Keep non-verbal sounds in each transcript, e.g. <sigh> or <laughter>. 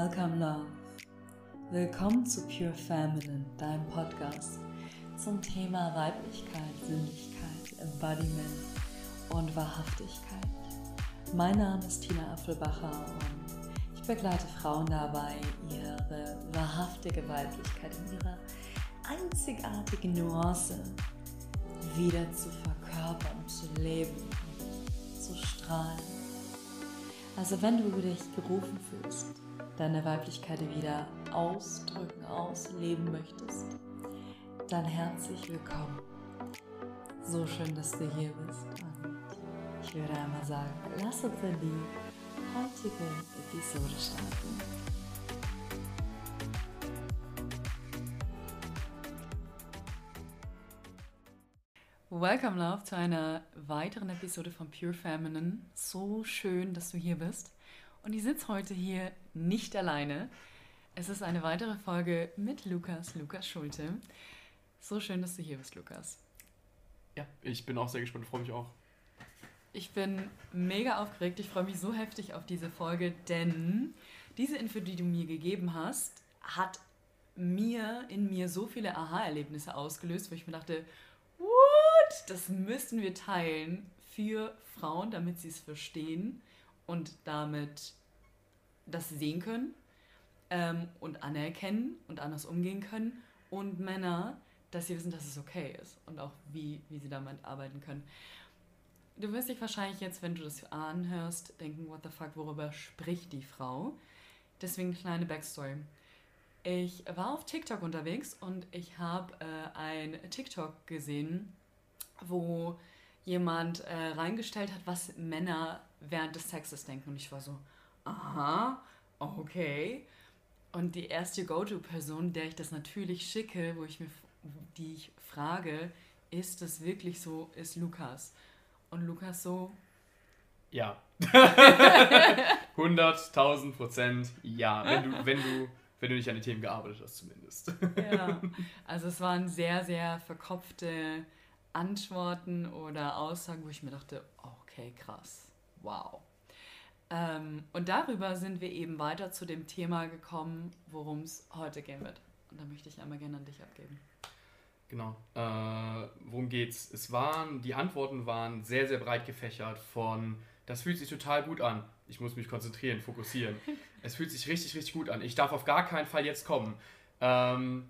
Welcome Love. Willkommen zu Pure Feminine, deinem Podcast zum Thema Weiblichkeit, Sinnlichkeit, Embodiment und Wahrhaftigkeit. Mein Name ist Tina Apfelbacher und ich begleite Frauen dabei, ihre wahrhaftige Weiblichkeit in ihrer einzigartigen Nuance wieder zu verkörpern, zu leben, zu strahlen. Also wenn du dich gerufen fühlst, deine Weiblichkeit wieder ausdrücken, ausleben möchtest, dann herzlich willkommen. So schön, dass du hier bist. Und ich würde einmal sagen, lass uns in die heutige Episode starten. Welcome, Love, zu einer weiteren Episode von Pure Feminine. So schön, dass du hier bist. Und ich sitze heute hier nicht alleine. Es ist eine weitere Folge mit Lukas, Lukas Schulte. So schön, dass du hier bist, Lukas. Ja, ich bin auch sehr gespannt, freue mich auch. Ich bin mega aufgeregt. Ich freue mich so heftig auf diese Folge, denn diese Info, die du mir gegeben hast, hat mir in mir so viele Aha-Erlebnisse ausgelöst, wo ich mir dachte, what? Das müssen wir teilen für Frauen, damit sie es verstehen und damit das sehen können ähm, und anerkennen und anders umgehen können. Und Männer, dass sie wissen, dass es okay ist und auch wie, wie sie damit arbeiten können. Du wirst dich wahrscheinlich jetzt, wenn du das anhörst, denken, what the fuck, worüber spricht die Frau? Deswegen kleine Backstory. Ich war auf TikTok unterwegs und ich habe äh, ein TikTok gesehen, wo jemand äh, reingestellt hat, was Männer während des Sexes denken. Und ich war so, aha, okay. Und die erste Go-To-Person, der ich das natürlich schicke, wo ich mir, die ich frage, ist das wirklich so, ist Lukas. Und Lukas so, ja. <laughs> 100.000 Prozent ja. Wenn du, wenn, du, wenn du nicht an den Themen gearbeitet hast, zumindest. ja. <laughs> Also es waren sehr, sehr verkopfte Antworten oder Aussagen, wo ich mir dachte, okay, krass, wow. Ähm, und darüber sind wir eben weiter zu dem Thema gekommen, worum es heute gehen wird. Und da möchte ich einmal gerne an dich abgeben. Genau. Äh, worum geht's? Es waren, die Antworten waren sehr, sehr breit gefächert von, das fühlt sich total gut an. Ich muss mich konzentrieren, fokussieren. <laughs> es fühlt sich richtig, richtig gut an. Ich darf auf gar keinen Fall jetzt kommen. Ähm,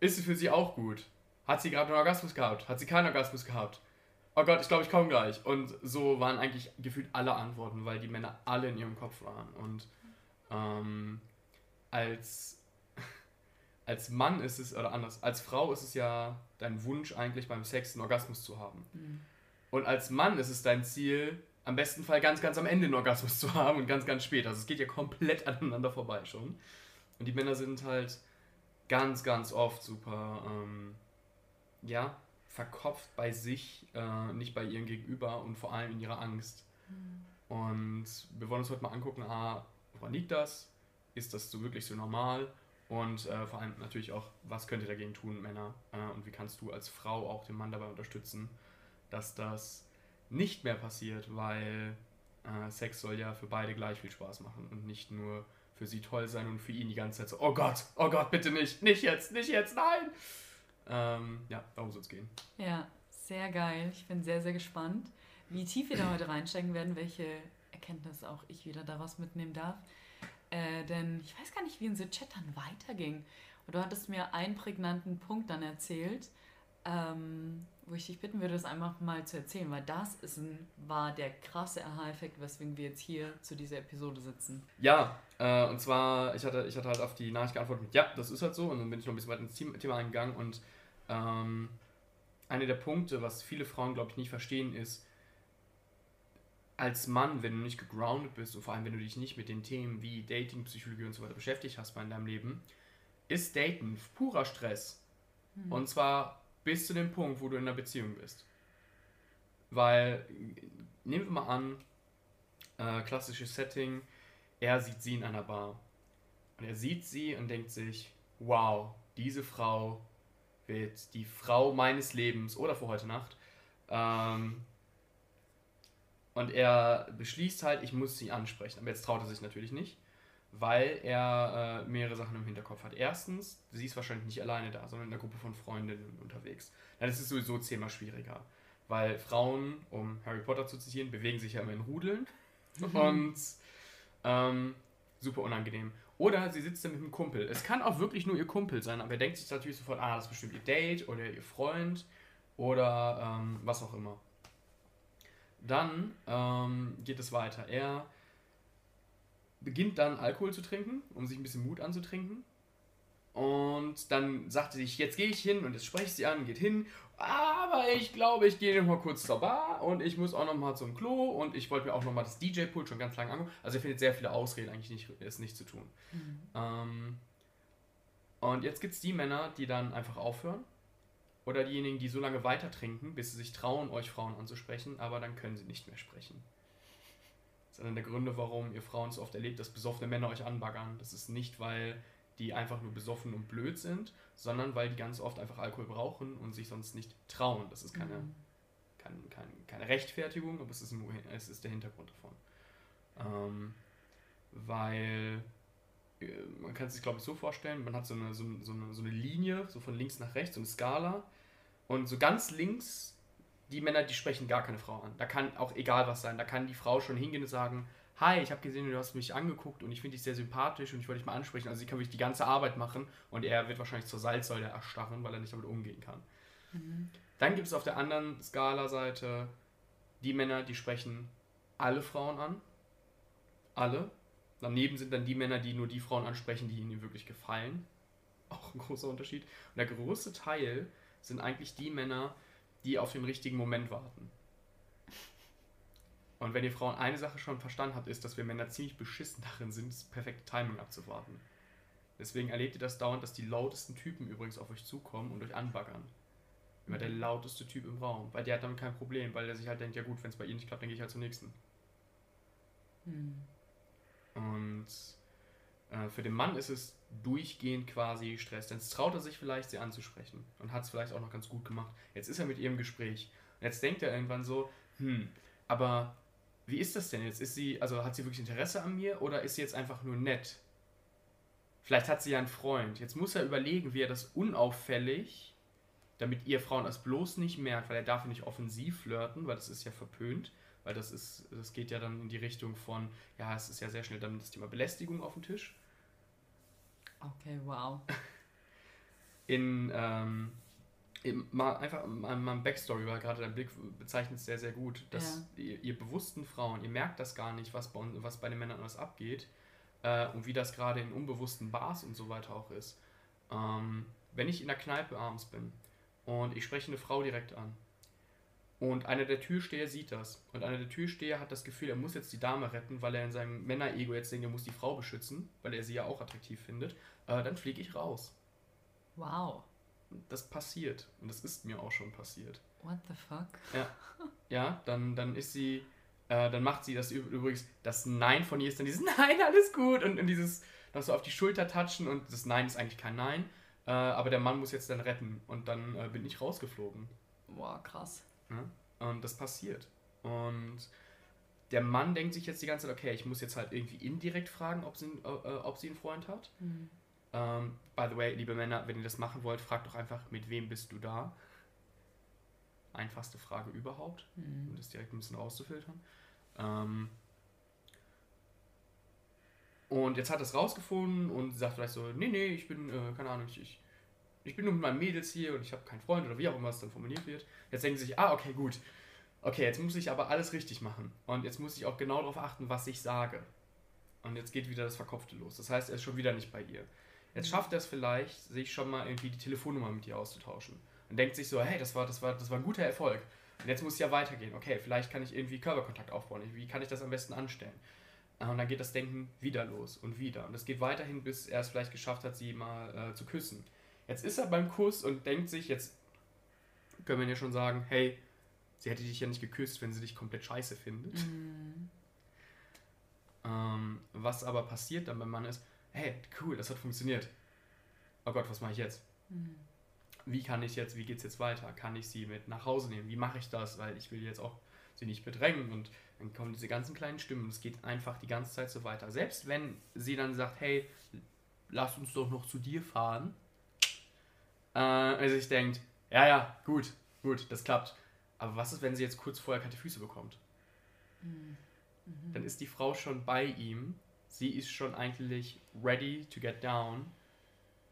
ist es für sie auch gut? Hat sie gerade einen Orgasmus gehabt? Hat sie keinen Orgasmus gehabt? Oh Gott, ich glaube, ich komme gleich. Und so waren eigentlich gefühlt alle Antworten, weil die Männer alle in ihrem Kopf waren. Und ähm, als, <laughs> als Mann ist es, oder anders, als Frau ist es ja dein Wunsch eigentlich beim Sex einen Orgasmus zu haben. Mhm. Und als Mann ist es dein Ziel, am besten Fall ganz, ganz am Ende einen Orgasmus zu haben und ganz, ganz spät. Also es geht ja komplett <laughs> aneinander vorbei schon. Und die Männer sind halt ganz, ganz oft super, ähm, ja, verkopft bei sich, äh, nicht bei ihrem Gegenüber und vor allem in ihrer Angst. Mhm. Und wir wollen uns heute mal angucken, ah, woran liegt das? Ist das so wirklich so normal? Und äh, vor allem natürlich auch, was könnt ihr dagegen tun, Männer? Äh, und wie kannst du als Frau auch den Mann dabei unterstützen, dass das nicht mehr passiert, weil äh, Sex soll ja für beide gleich viel Spaß machen und nicht nur für sie toll sein und für ihn die ganze Zeit so, oh Gott, oh Gott, bitte nicht, nicht jetzt, nicht jetzt, nein! Ähm, ja, darum soll es gehen. Ja, sehr geil. Ich bin sehr, sehr gespannt, wie tief wir da heute reinsteigen werden, welche Erkenntnisse auch ich wieder daraus mitnehmen darf. Äh, denn ich weiß gar nicht, wie unser Chat dann weiterging. Und du hattest mir einen prägnanten Punkt dann erzählt, ähm, wo ich dich bitten würde, das einfach mal zu erzählen, weil das ist ein, war der krasse Aha-Effekt, weswegen wir jetzt hier zu dieser Episode sitzen. Ja, äh, und zwar, ich hatte, ich hatte halt auf die Nachricht geantwortet mit, ja, das ist halt so, und dann bin ich noch ein bisschen weiter ins Thema eingegangen und ähm, einer der Punkte, was viele Frauen, glaube ich, nicht verstehen, ist, als Mann, wenn du nicht gegroundet bist und vor allem, wenn du dich nicht mit den Themen wie Dating, Psychologie und so weiter beschäftigt hast in deinem Leben, ist Daten purer Stress. Mhm. Und zwar bis zu dem Punkt, wo du in einer Beziehung bist. Weil, nehmen wir mal an, äh, klassisches Setting, er sieht sie in einer Bar. Und er sieht sie und denkt sich, wow, diese Frau wird die Frau meines Lebens oder für heute Nacht. Ähm, und er beschließt halt, ich muss sie ansprechen. Aber jetzt traut er sich natürlich nicht. weil er äh, mehrere Sachen im Hinterkopf hat. Erstens, sie ist wahrscheinlich nicht alleine da, sondern in einer Gruppe von Freundinnen unterwegs. Dann ist es sowieso zehnmal schwieriger, weil Frauen, um Harry Potter zu zitieren, bewegen sich ja immer in Rudeln und ähm, super unangenehm. Oder sie sitzt da mit einem Kumpel. Es kann auch wirklich nur ihr Kumpel sein, aber er denkt sich natürlich sofort, ah, das ist bestimmt ihr Date oder ihr Freund oder ähm, was auch immer. Dann ähm, geht es weiter. Er beginnt dann Alkohol zu trinken, um sich ein bisschen Mut anzutrinken. Und dann sagt sie sich, jetzt gehe ich hin und jetzt spreche ich sie an, geht hin. Aber ich glaube, ich gehe noch mal kurz zur Bar und ich muss auch noch mal zum Klo und ich wollte mir auch noch mal das DJ-Pult schon ganz lange angucken. Also er findet sehr viele Ausreden, eigentlich nicht, es nicht zu tun. Mhm. Ähm, und jetzt gibt es die Männer, die dann einfach aufhören. Oder diejenigen, die so lange weiter trinken, bis sie sich trauen, euch Frauen anzusprechen, aber dann können sie nicht mehr sprechen. Das ist einer der Gründe, warum ihr Frauen so oft erlebt, dass besoffene Männer euch anbaggern. Das ist nicht, weil die einfach nur besoffen und blöd sind, sondern weil die ganz oft einfach Alkohol brauchen und sich sonst nicht trauen. Das ist keine, mhm. keine, keine, keine Rechtfertigung, aber es ist, ein, es ist der Hintergrund davon. Ähm, weil äh, man kann es sich, glaube ich, so vorstellen, man hat so eine, so, so, eine, so eine Linie, so von links nach rechts, so eine Skala. Und so ganz links, die Männer, die sprechen gar keine Frau an. Da kann auch egal was sein. Da kann die Frau schon hingehen und sagen, hi, ich habe gesehen, du hast mich angeguckt und ich finde dich sehr sympathisch und ich wollte dich mal ansprechen. Also sie kann wirklich die ganze Arbeit machen und er wird wahrscheinlich zur Salzsäule erstarren, weil er nicht damit umgehen kann. Mhm. Dann gibt es auf der anderen Skala-Seite die Männer, die sprechen alle Frauen an. Alle. Daneben sind dann die Männer, die nur die Frauen ansprechen, die ihnen wirklich gefallen. <laughs> Auch ein großer Unterschied. Und der größte Teil sind eigentlich die Männer, die auf den richtigen Moment warten. Und wenn ihr Frauen eine Sache schon verstanden habt, ist, dass wir Männer ziemlich beschissen darin sind, das perfekte Timing abzuwarten. Deswegen erlebt ihr das dauernd, dass die lautesten Typen übrigens auf euch zukommen und euch anbaggern. Immer der mhm. lauteste Typ im Raum. Weil der hat damit kein Problem, weil der sich halt denkt, ja gut, wenn es bei ihr nicht klappt, dann gehe ich halt zum nächsten. Hm. Und äh, für den Mann ist es durchgehend quasi Stress. Denn es traut er sich vielleicht, sie anzusprechen. Und hat es vielleicht auch noch ganz gut gemacht. Jetzt ist er mit ihr im Gespräch. Und jetzt denkt er irgendwann so, hm, aber wie ist das denn jetzt? Ist sie, also hat sie wirklich Interesse an mir oder ist sie jetzt einfach nur nett? Vielleicht hat sie ja einen Freund. Jetzt muss er überlegen, wie er das unauffällig, damit ihr Frauen das bloß nicht merkt, weil er darf nicht offensiv flirten, weil das ist ja verpönt, weil das ist, das geht ja dann in die Richtung von, ja, es ist ja sehr schnell dann das Thema Belästigung auf dem Tisch. Okay, wow. In, ähm, mal einfach mal, mal ein Backstory, weil gerade dein Blick bezeichnet es sehr, sehr gut, dass ja. ihr, ihr, bewussten Frauen, ihr merkt das gar nicht, was bei, was bei den Männern alles abgeht äh, und wie das gerade in unbewussten Bars und so weiter auch ist. Ähm, wenn ich in der Kneipe abends bin und ich spreche eine Frau direkt an und einer der Türsteher sieht das und einer der Türsteher hat das Gefühl, er muss jetzt die Dame retten, weil er in seinem Männerego jetzt denkt, er muss die Frau beschützen, weil er sie ja auch attraktiv findet, äh, dann fliege ich raus. Wow das passiert. Und das ist mir auch schon passiert. What the fuck? Ja, ja dann, dann ist sie, äh, dann macht sie das übrigens, das Nein von ihr ist dann dieses <laughs> Nein, alles gut und, und dieses noch so auf die Schulter touchen und das Nein ist eigentlich kein Nein, äh, aber der Mann muss jetzt dann retten und dann äh, bin ich rausgeflogen. Boah, krass. Ja? Und das passiert. Und der Mann denkt sich jetzt die ganze Zeit, okay, ich muss jetzt halt irgendwie indirekt fragen, ob sie, äh, ob sie einen Freund hat. Mhm. Ähm, by the way, liebe Männer, wenn ihr das machen wollt, fragt doch einfach, mit wem bist du da? Einfachste Frage überhaupt, mhm. um das direkt ein bisschen rauszufiltern. Ähm, und jetzt hat er es rausgefunden und sagt vielleicht so, nee, nee, ich bin, äh, keine Ahnung, ich, ich, ich bin nur mit meinen Mädels hier und ich habe keinen Freund oder wie auch immer es dann formuliert wird. Jetzt denken sie sich, ah, okay, gut. Okay, jetzt muss ich aber alles richtig machen. Und jetzt muss ich auch genau darauf achten, was ich sage. Und jetzt geht wieder das Verkopfte los. Das heißt, er ist schon wieder nicht bei ihr. Jetzt schafft er es vielleicht, sich schon mal irgendwie die Telefonnummer mit ihr auszutauschen. Und denkt sich so, hey, das war, das war, das war ein guter Erfolg. Und jetzt muss es ja weitergehen. Okay, vielleicht kann ich irgendwie Körperkontakt aufbauen. Wie kann ich das am besten anstellen? Und dann geht das Denken wieder los und wieder. Und es geht weiterhin, bis er es vielleicht geschafft hat, sie mal äh, zu küssen. Jetzt ist er beim Kuss und denkt sich, jetzt können wir ja schon sagen, hey, sie hätte dich ja nicht geküsst, wenn sie dich komplett scheiße findet. Mhm. Ähm, was aber passiert dann beim Mann ist, hey, cool, das hat funktioniert. Oh Gott, was mache ich jetzt? Mhm. Wie kann ich jetzt, wie geht es jetzt weiter? Kann ich sie mit nach Hause nehmen? Wie mache ich das? Weil ich will jetzt auch sie nicht bedrängen und dann kommen diese ganzen kleinen Stimmen. Es geht einfach die ganze Zeit so weiter. Selbst wenn sie dann sagt, hey, lass uns doch noch zu dir fahren. Äh, also ich denkt, ja, ja, gut, gut, das klappt. Aber was ist, wenn sie jetzt kurz vorher kalte Füße bekommt? Mhm. Dann ist die Frau schon bei ihm. Sie ist schon eigentlich ready to get down.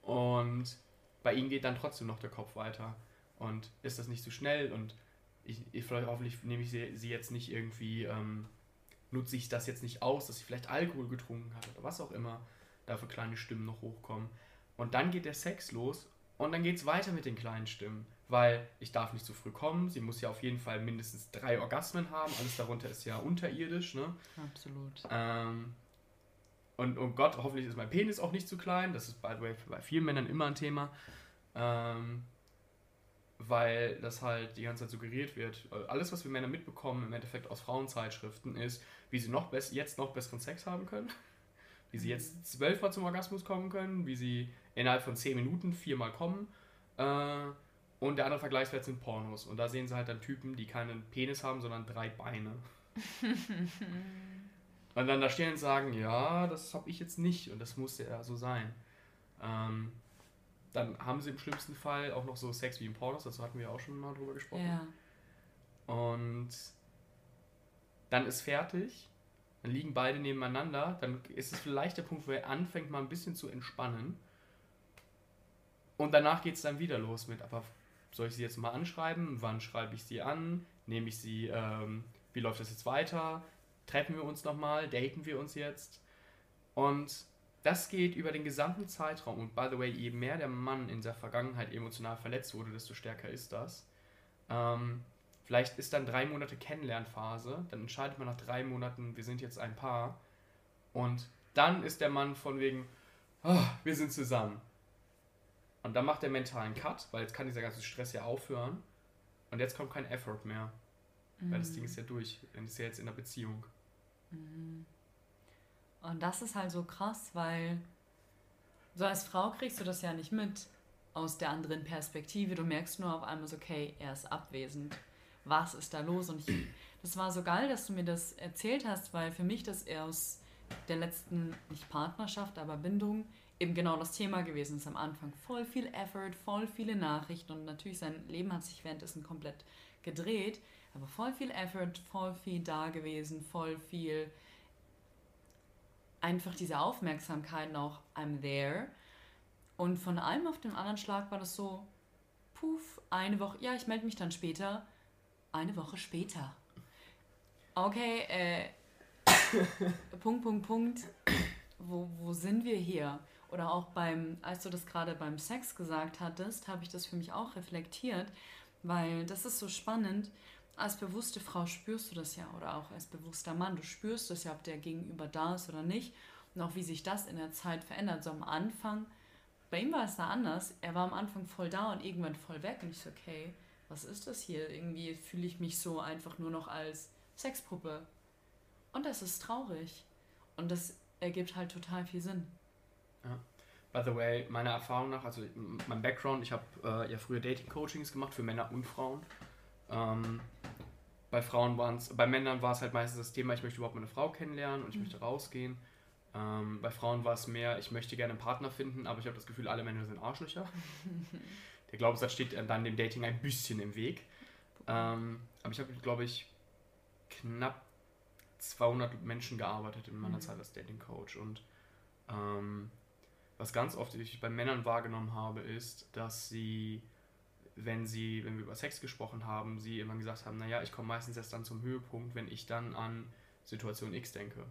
Und bei ihm geht dann trotzdem noch der Kopf weiter. Und ist das nicht zu so schnell? Und ich, ich vielleicht hoffentlich nehme ich sie, sie jetzt nicht irgendwie, ähm, nutze ich das jetzt nicht aus, dass sie vielleicht Alkohol getrunken hat oder was auch immer. Dafür kleine Stimmen noch hochkommen. Und dann geht der Sex los und dann geht es weiter mit den kleinen Stimmen weil ich darf nicht zu früh kommen. Sie muss ja auf jeden Fall mindestens drei Orgasmen haben. Alles darunter ist ja unterirdisch. Ne? Absolut. Ähm, und oh Gott, hoffentlich ist mein Penis auch nicht zu klein. Das ist, by the way, bei vielen Männern immer ein Thema. Ähm, weil das halt die ganze Zeit suggeriert wird. Alles, was wir Männer mitbekommen, im Endeffekt aus Frauenzeitschriften, ist, wie sie noch jetzt noch besseren Sex haben können. <laughs> Wie sie jetzt zwölfmal zum Orgasmus kommen können. Wie sie innerhalb von zehn Minuten viermal kommen. Äh, und der andere Vergleichswert sind Pornos. Und da sehen sie halt dann Typen, die keinen Penis haben, sondern drei Beine. <laughs> und dann da stehen und sagen, ja, das habe ich jetzt nicht und das muss ja so sein. Ähm, dann haben sie im schlimmsten Fall auch noch so Sex wie im Pornos, dazu hatten wir auch schon mal drüber gesprochen. Ja. Und dann ist fertig, dann liegen beide nebeneinander, dann ist es vielleicht der Punkt, wo er anfängt mal ein bisschen zu entspannen. Und danach geht es dann wieder los mit, aber soll ich sie jetzt mal anschreiben? Wann schreibe ich sie an? Nehme ich sie, ähm, wie läuft das jetzt weiter? Treffen wir uns nochmal? Daten wir uns jetzt? Und das geht über den gesamten Zeitraum. Und by the way, je mehr der Mann in der Vergangenheit emotional verletzt wurde, desto stärker ist das. Ähm, vielleicht ist dann drei Monate Kennenlernphase. Dann entscheidet man nach drei Monaten, wir sind jetzt ein Paar. Und dann ist der Mann von wegen, oh, wir sind zusammen. Und dann macht er mentalen Cut, weil jetzt kann dieser ganze Stress ja aufhören. Und jetzt kommt kein Effort mehr. Mhm. Weil das Ding ist ja durch. Dann ist ja jetzt in der Beziehung. Mhm. Und das ist halt so krass, weil so als Frau kriegst du das ja nicht mit aus der anderen Perspektive. Du merkst nur auf einmal so, okay, er ist abwesend. Was ist da los? Und ich, <clears throat> das war so geil, dass du mir das erzählt hast, weil für mich das eher aus der letzten, nicht Partnerschaft, aber Bindung, eben genau das Thema gewesen ist am Anfang. Voll viel Effort, voll viele Nachrichten und natürlich sein Leben hat sich währenddessen komplett gedreht, aber voll viel Effort, voll viel da gewesen, voll viel einfach diese Aufmerksamkeit noch, I'm there. Und von einem auf den anderen Schlag war das so, puff, eine Woche, ja, ich melde mich dann später. Eine Woche später. Okay, äh, <laughs> Punkt, Punkt, Punkt. Wo, wo sind wir hier? Oder auch beim, als du das gerade beim Sex gesagt hattest, habe ich das für mich auch reflektiert, weil das ist so spannend. Als bewusste Frau spürst du das ja oder auch als bewusster Mann, du spürst das ja, ob der Gegenüber da ist oder nicht und auch wie sich das in der Zeit verändert. So am Anfang, bei ihm war es da anders. Er war am Anfang voll da und irgendwann voll weg und ich so, okay, was ist das hier? Irgendwie fühle ich mich so einfach nur noch als Sexpuppe. Und das ist traurig. Und das ergibt halt total viel Sinn. Ja. By the way, meiner Erfahrung nach, also mein Background, ich habe äh, ja früher Dating-Coachings gemacht für Männer und Frauen. Ähm, bei Frauen waren es, bei Männern war es halt meistens das Thema, ich möchte überhaupt meine Frau kennenlernen und ich mhm. möchte rausgehen. Ähm, bei Frauen war es mehr, ich möchte gerne einen Partner finden, aber ich habe das Gefühl, alle Männer sind Arschlöcher. <laughs> Der Glaubenssatz steht dann dem Dating ein bisschen im Weg. Ähm, aber ich habe, glaube ich, knapp 200 Menschen gearbeitet in meiner mhm. Zeit als Dating Coach und ähm, was ganz oft ich bei Männern wahrgenommen habe, ist, dass sie, wenn sie, wenn wir über Sex gesprochen haben, sie immer gesagt haben, naja, ich komme meistens erst dann zum Höhepunkt, wenn ich dann an Situation X denke.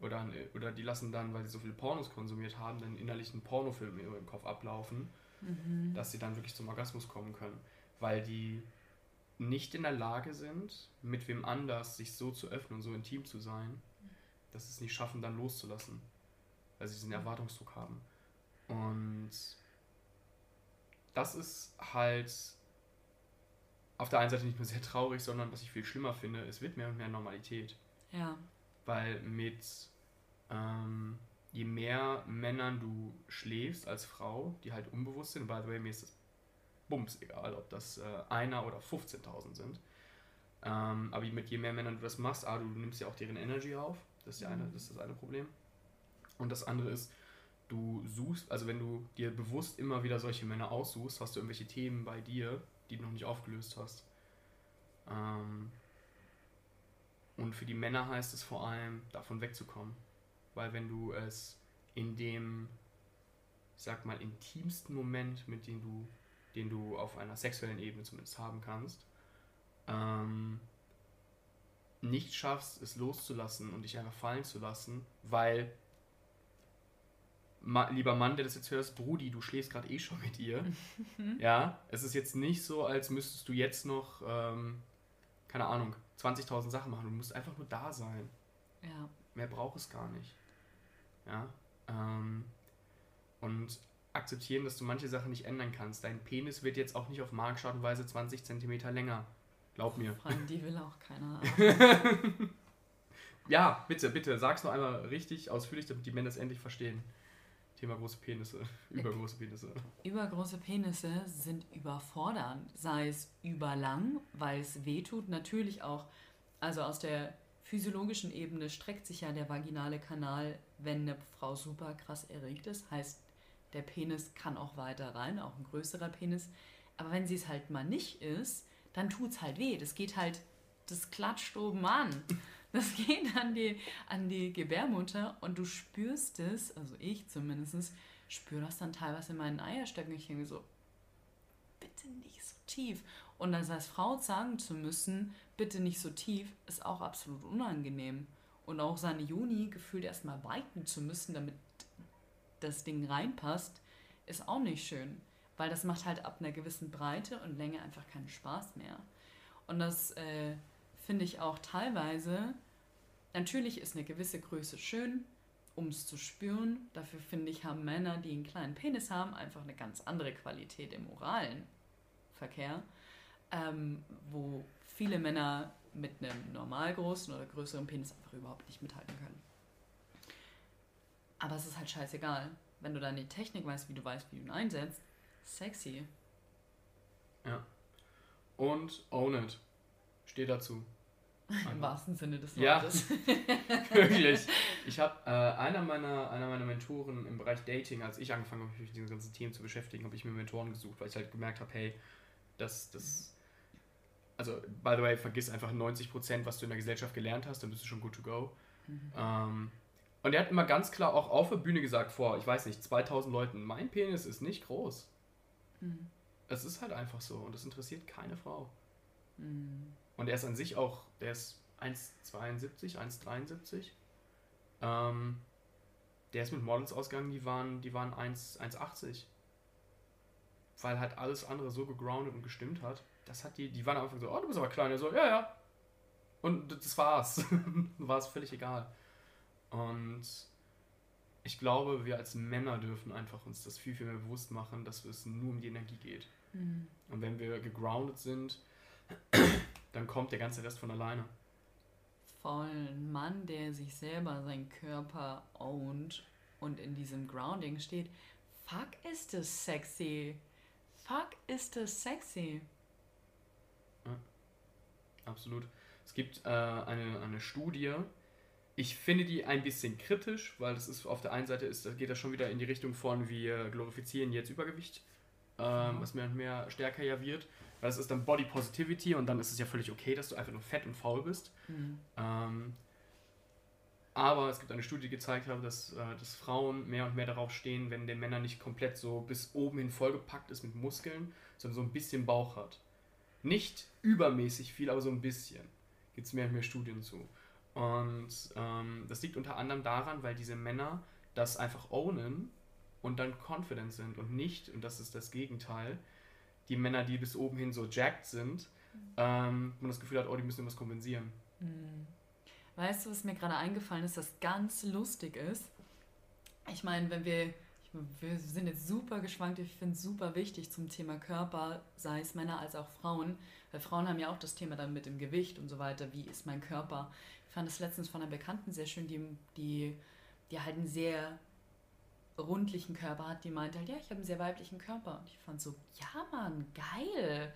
Oder, an, oder die lassen dann, weil sie so viele Pornos konsumiert haben, dann innerlich einen Pornofilm im Kopf ablaufen, mhm. dass sie dann wirklich zum Orgasmus kommen können. Weil die nicht in der Lage sind, mit wem anders sich so zu öffnen und so intim zu sein, dass sie es nicht schaffen, dann loszulassen. Weil sie diesen Erwartungsdruck haben. Und das ist halt auf der einen Seite nicht mehr sehr traurig, sondern was ich viel schlimmer finde, es wird mehr und mehr Normalität. Ja. Weil mit ähm, je mehr Männern du schläfst als Frau, die halt unbewusst sind, by the way, mir ist das Bums egal, ob das äh, einer oder 15.000 sind, Ähm, aber mit je mehr Männern du das machst, ah, du nimmst ja auch deren Energy auf. Das ist, ja eine, das ist das eine Problem. Und das andere ist, du suchst, also wenn du dir bewusst immer wieder solche Männer aussuchst, hast du irgendwelche Themen bei dir, die du noch nicht aufgelöst hast. Ähm, und für die Männer heißt es vor allem, davon wegzukommen. Weil wenn du es in dem, ich sag mal, intimsten Moment, mit dem du, den du auf einer sexuellen Ebene zumindest haben kannst, ähm, nicht schaffst, es loszulassen und dich einfach fallen zu lassen, weil, ma, lieber Mann, der das jetzt hörst, Brudi, du schläfst gerade eh schon mit ihr. <laughs> ja, es ist jetzt nicht so, als müsstest du jetzt noch, ähm, keine Ahnung, 20.000 Sachen machen. Du musst einfach nur da sein. Ja. Mehr braucht es gar nicht. Ja. Ähm, und akzeptieren, dass du manche Sachen nicht ändern kannst. Dein Penis wird jetzt auch nicht auf magische Art und Weise 20 Zentimeter länger. Glaub mir. Fragen, die will auch keiner. <laughs> ja, bitte, bitte, sag's noch einmal richtig ausführlich, damit die Männer es endlich verstehen. Thema große Penisse, <laughs> übergroße Penisse. Übergroße Penisse sind überfordernd, sei es überlang, weil es wehtut, natürlich auch. Also aus der physiologischen Ebene streckt sich ja der vaginale Kanal, wenn eine Frau super krass erregt ist, heißt der Penis kann auch weiter rein, auch ein größerer Penis. Aber wenn sie es halt mal nicht ist, dann tut es halt weh. Das geht halt, das klatscht oben an. <laughs> Das geht an die, an die Gebärmutter und du spürst es, also ich zumindest, spüre das dann teilweise in meinen Eierstöcken. Ich denke so, bitte nicht so tief. Und das als Frau sagen zu müssen, bitte nicht so tief, ist auch absolut unangenehm. Und auch seine Juni gefühlt erstmal weiten zu müssen, damit das Ding reinpasst, ist auch nicht schön. Weil das macht halt ab einer gewissen Breite und Länge einfach keinen Spaß mehr. Und das äh, finde ich auch teilweise, natürlich ist eine gewisse Größe schön, um es zu spüren. Dafür finde ich, haben Männer, die einen kleinen Penis haben, einfach eine ganz andere Qualität im oralen Verkehr, ähm, wo viele Männer mit einem normal großen oder größeren Penis einfach überhaupt nicht mithalten können. Aber es ist halt scheißegal. Wenn du dann die Technik weißt, wie du weißt, wie du ihn einsetzt, sexy. Ja. Und own it. Steh dazu. Im wahrsten Sinne des Wortes. Ja, <laughs> wirklich. Ich habe äh, einer, meiner, einer meiner Mentoren im Bereich Dating, als ich angefangen habe, mich mit diesen ganzen Themen zu beschäftigen, habe ich mir Mentoren gesucht, weil ich halt gemerkt habe, hey, das, das, also, by the way, vergiss einfach 90%, was du in der Gesellschaft gelernt hast, dann bist du schon good to go. Mhm. Ähm, und er hat immer ganz klar auch auf der Bühne gesagt, vor, ich weiß nicht, 2000 Leuten, mein Penis ist nicht groß. Mhm. Es ist halt einfach so und das interessiert keine Frau. Mhm. Und er ist an sich auch, der ist 1,72, 1,73. Ähm, der ist mit Models ausgegangen, die waren, die waren 1,80. Weil halt alles andere so gegroundet und gestimmt hat. Das hat die, die waren einfach so, oh, du bist aber klein. Er so, ja, ja. Und das war's. <laughs> war es völlig egal. Und ich glaube, wir als Männer dürfen einfach uns das viel, viel mehr bewusst machen, dass es nur um die Energie geht. Mhm. Und wenn wir gegroundet sind, dann kommt der ganze Rest von alleine. Voll ein Mann, der sich selber seinen Körper ownt und in diesem Grounding steht. Fuck, ist das sexy. Fuck, ist das sexy. Ja, absolut. Es gibt äh, eine, eine Studie, ich finde die ein bisschen kritisch, weil das ist auf der einen Seite ist, geht das schon wieder in die Richtung von wir glorifizieren jetzt Übergewicht, ähm, mhm. was mehr und mehr stärker ja wird. Weil das ist dann Body Positivity und dann ist es ja völlig okay, dass du einfach nur fett und faul bist. Mhm. Ähm, aber es gibt eine Studie, die gezeigt hat, dass, äh, dass Frauen mehr und mehr darauf stehen, wenn der Männer nicht komplett so bis oben hin vollgepackt ist mit Muskeln, sondern so ein bisschen Bauch hat. Nicht übermäßig viel, aber so ein bisschen. Gibt es mehr und mehr Studien zu. Und ähm, das liegt unter anderem daran, weil diese Männer das einfach ownen und dann confident sind und nicht, und das ist das Gegenteil, die Männer, die bis oben hin so jacked sind, mhm. ähm, man das Gefühl hat, oh, die müssen irgendwas kompensieren. Mhm. Weißt du, was mir gerade eingefallen ist, das ganz lustig ist? Ich meine, wenn wir, wir sind jetzt super geschwankt, ich finde es super wichtig zum Thema Körper, sei es Männer als auch Frauen, weil Frauen haben ja auch das Thema dann mit dem Gewicht und so weiter, wie ist mein Körper. Ich fand es letztens von einer Bekannten sehr schön, die, die, die halt einen sehr rundlichen Körper hat, die meinte halt, ja, ich habe einen sehr weiblichen Körper. Und ich fand so, ja Mann, geil.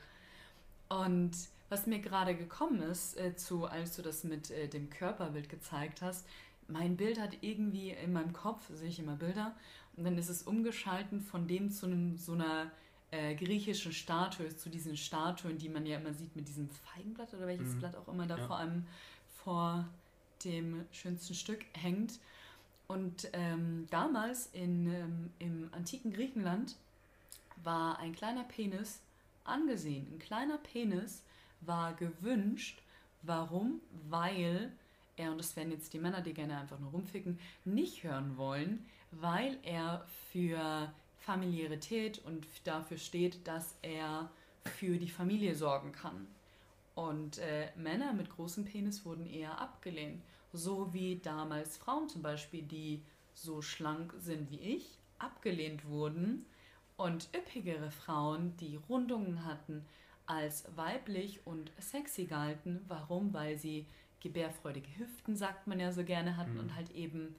Und Was mir gerade gekommen ist, äh, zu, als du das mit äh, dem Körperbild gezeigt hast, mein Bild hat irgendwie in meinem Kopf, sehe ich immer Bilder, und dann ist es umgeschalten von dem zu einem, so einer äh, griechischen Statue, zu diesen Statuen, die man ja immer sieht mit diesem Feigenblatt oder welches mhm. Blatt auch immer da ja. vor allem vor dem schönsten Stück hängt. Und ähm, damals in, ähm, im antiken Griechenland war ein kleiner Penis angesehen. Ein kleiner Penis war gewünscht. Warum? Weil er, und das werden jetzt die Männer, die gerne einfach nur rumficken, nicht hören wollen, weil er für Familiarität und dafür steht, dass er für die Familie sorgen kann. Und äh, Männer mit großem Penis wurden eher abgelehnt. So wie damals Frauen zum Beispiel, die so schlank sind wie ich, abgelehnt wurden. Und üppigere Frauen, die Rundungen hatten, als weiblich und sexy galten. Warum? Weil sie gebärfreudige Hüften, sagt man ja so gerne, hatten mhm. und halt eben,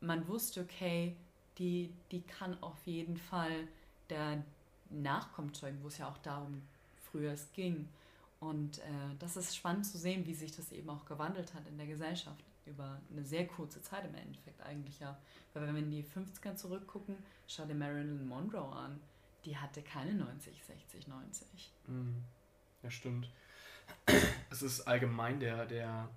man wusste, okay, die, die kann auf jeden Fall der Nachkommen zeugen, wo es ja auch darum früher es ging. Und äh, das ist spannend zu sehen, wie sich das eben auch gewandelt hat in der Gesellschaft über eine sehr kurze Zeit im Endeffekt eigentlich ja. Weil wenn wir in die 50er zurückgucken, schau dir Marilyn Monroe an die hatte keine 90, 60, 90. Ja, stimmt. Es ist allgemein der, der,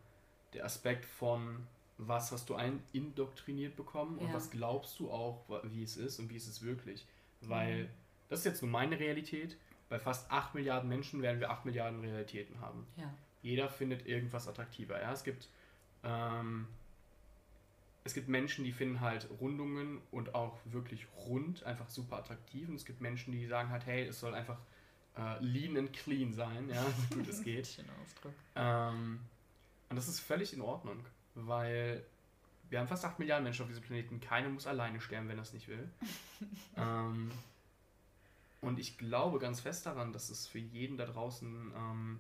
der Aspekt von, was hast du ein indoktriniert bekommen und ja. was glaubst du auch, wie es ist und wie ist es wirklich. Weil mhm. das ist jetzt nur meine Realität. Bei fast 8 Milliarden Menschen werden wir 8 Milliarden Realitäten haben. Ja. Jeder findet irgendwas attraktiver. Ja? Es gibt ähm, es gibt Menschen, die finden halt Rundungen und auch wirklich rund einfach super attraktiv. Und es gibt Menschen, die sagen halt, hey, es soll einfach äh, lean and clean sein, ja, so gut es <laughs> geht. Schöner Ausdruck. Ähm, und das ist völlig in Ordnung, weil wir haben fast 8 Milliarden Menschen auf diesem Planeten. Keiner muss alleine sterben, wenn er es nicht will. <laughs> ähm, und ich glaube ganz fest daran, dass es für jeden da draußen ähm,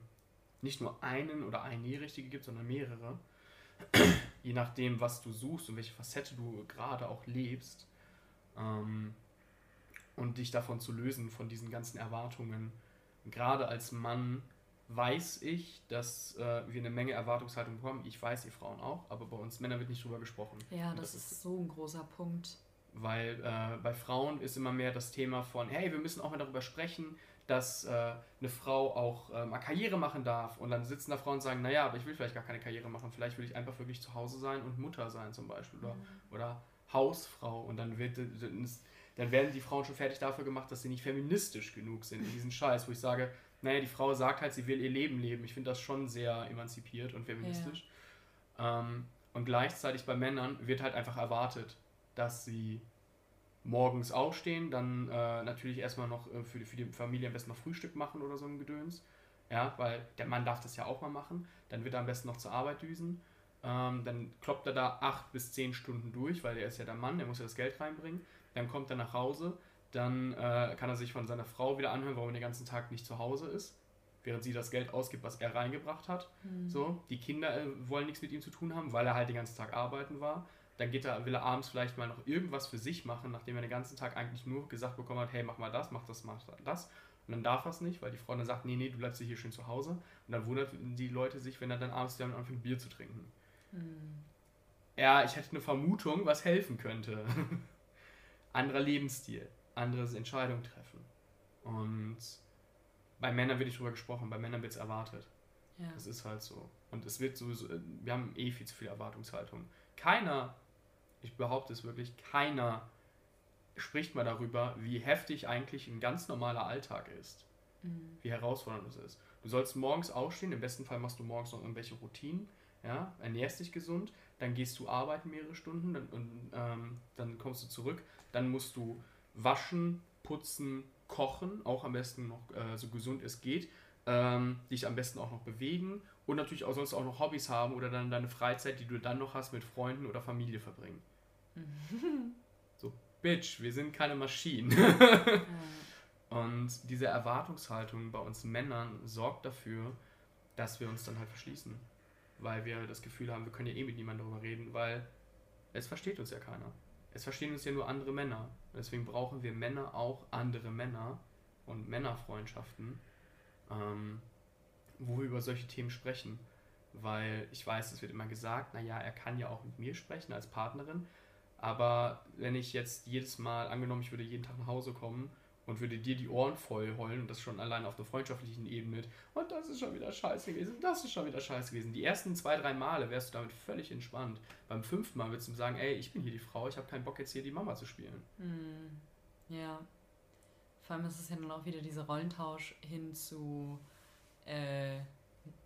nicht nur einen oder eine Richtige gibt, sondern mehrere <clears throat> je nachdem, was du suchst und welche Facette du gerade auch lebst, ähm, und dich davon zu lösen, von diesen ganzen Erwartungen. Gerade als Mann weiß ich, dass äh, wir eine Menge Erwartungshaltung bekommen. Ich weiß, ihr Frauen auch, aber bei uns Männern wird nicht drüber gesprochen. Ja, das, das, ist so ein großer Punkt. Weil äh, bei Frauen ist immer mehr das Thema von, hey, wir müssen auch mal darüber sprechen, dass äh, eine Frau auch äh, mal Karriere machen darf. Und dann sitzen da Frauen und sagen, naja, aber ich will vielleicht gar keine Karriere machen. Vielleicht will ich einfach wirklich zu Hause sein und Mutter sein zum Beispiel. Oder, mhm. oder Hausfrau. Und dann, wird, dann werden die Frauen schon fertig dafür gemacht, dass sie nicht feministisch genug sind in diesen Scheiß, wo ich sage, naja, die Frau sagt halt, sie will ihr Leben leben. Ich finde das schon sehr emanzipiert und feministisch. Ja. Ähm, und gleichzeitig bei Männern wird halt einfach erwartet, dass sie morgens aufstehen, dann äh, natürlich erstmal noch äh, für, die, für die Familie am besten noch Frühstück machen oder so ein Gedöns. Ja, weil der Mann darf das ja auch mal machen. Dann wird er am besten noch zur Arbeit düsen. Ähm, dann kloppt er da acht bis zehn Stunden durch, weil er ist ja der Mann, der muss ja das Geld reinbringen. Dann kommt er nach Hause, dann äh, kann er sich von seiner Frau wieder anhören, warum er den ganzen Tag nicht zu Hause ist, während sie das Geld ausgibt, was er reingebracht hat. Mhm. So, die Kinder äh, wollen nichts mit ihm zu tun haben, weil er halt den ganzen Tag arbeiten war. Dann geht er, will er abends vielleicht mal noch irgendwas für sich machen, nachdem er den ganzen Tag eigentlich nur gesagt bekommen hat, hey, mach mal das, mach das, mach das. Und dann darf er es nicht, weil die Frau dann sagt, nee, nee, du bleibst hier schön zu Hause. Und dann wundert die Leute sich, wenn er dann abends damit anfängt, Bier zu trinken. Mhm. Ja, ich hätte eine Vermutung, was helfen könnte. <laughs> Anderer Lebensstil, anderes Entscheidung treffen. Und bei Männern wird nicht drüber gesprochen, bei Männern wird es erwartet. Ja. Das ist halt so. Und es wird sowieso, wir haben eh viel zu viel Erwartungshaltung. Keiner ich behaupte es wirklich, keiner spricht mal darüber, wie heftig eigentlich ein ganz normaler Alltag ist. Mhm. Wie herausfordernd es ist. Du sollst morgens aufstehen, im besten Fall machst du morgens noch irgendwelche Routinen, ja, ernährst dich gesund, dann gehst du arbeiten mehrere Stunden dann, und ähm, dann kommst du zurück, dann musst du waschen, putzen, kochen, auch am besten noch äh, so gesund es geht, ähm, dich am besten auch noch bewegen und natürlich auch sonst auch noch Hobbys haben oder dann deine Freizeit, die du dann noch hast, mit Freunden oder Familie verbringen. so, Bitch, wir sind keine Maschinen. <laughs> Und diese Erwartungshaltung bei uns Männern sorgt dafür, dass wir uns dann halt verschließen. Weil wir das Gefühl haben, wir können ja eh mit niemandem darüber reden, weil es versteht uns ja keiner. Es verstehen uns ja nur andere Männer. Deswegen brauchen wir Männer auch andere Männer und Männerfreundschaften, ähm, wo wir über solche Themen sprechen. Weil ich weiß, es wird immer gesagt, naja, er kann ja auch mit mir sprechen als Partnerin. Aber wenn ich jetzt jedes Mal, angenommen, ich würde jeden Tag nach Hause kommen und würde dir die Ohren voll heulen und das schon allein auf der freundschaftlichen Ebene mit, und das ist schon wieder scheiße gewesen, das ist schon wieder scheiße gewesen. Die ersten zwei, drei Male wärst du damit völlig entspannt. Beim fünften Mal würdest du sagen, ey, ich bin hier die Frau, ich habe keinen Bock jetzt hier die Mama zu spielen. Mm, ja. Vor allem ist es ja dann auch wieder dieser Rollentausch hin zu äh,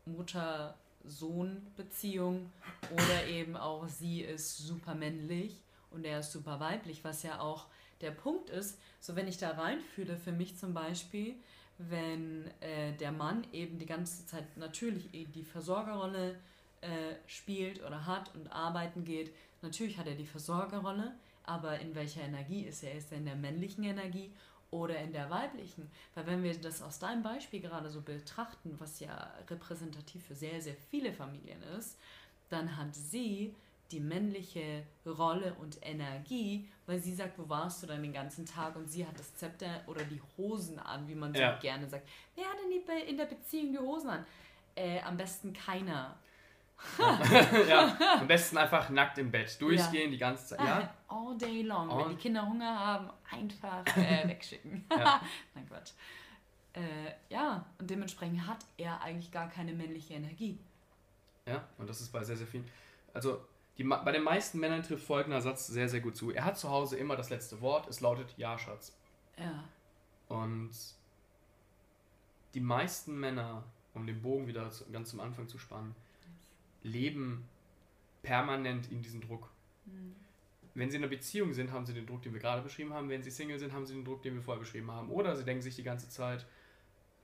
Mutter-Sohn-Beziehung oder eben auch sie ist super männlich und er ist super weiblich, was ja auch der Punkt ist, so wenn ich da reinfühle, für mich zum Beispiel, wenn äh, der Mann eben die ganze Zeit natürlich die Versorgerrolle äh, spielt oder hat und arbeiten geht, natürlich hat er die Versorgerrolle, aber in welcher Energie ist er? Ist er in der männlichen Energie oder in der weiblichen? Weil wenn wir das aus deinem Beispiel gerade so betrachten, was ja repräsentativ für sehr, sehr viele Familien ist, dann hat sie die männliche Rolle und Energie, weil sie sagt, wo warst du dann den ganzen Tag und sie hat das Zepter oder die Hosen an, wie man so ja. gerne sagt. Wer hat denn in der Beziehung die Hosen an? Äh, am besten keiner. Ja, am besten einfach nackt im Bett durchgehen ja. die ganze Zeit. Ja? All day long. All Wenn die Kinder Hunger haben, einfach äh, <laughs> wegschicken. Ja. <laughs> Nein, Quatsch. Äh, ja, und dementsprechend hat er eigentlich gar keine männliche Energie. Ja, und das ist bei sehr, sehr vielen. Also die, bei den meisten Männern trifft folgender Satz sehr, sehr gut zu. Er hat zu Hause immer das letzte Wort. Es lautet Ja, Schatz. Ja. Und die meisten Männer, um den Bogen wieder zu, ganz zum Anfang zu spannen, leben permanent in diesem Druck. Mhm. Wenn sie in einer Beziehung sind, haben sie den Druck, den wir gerade beschrieben haben. Wenn sie Single sind, haben sie den Druck, den wir vorher beschrieben haben. Oder sie denken sich die ganze Zeit,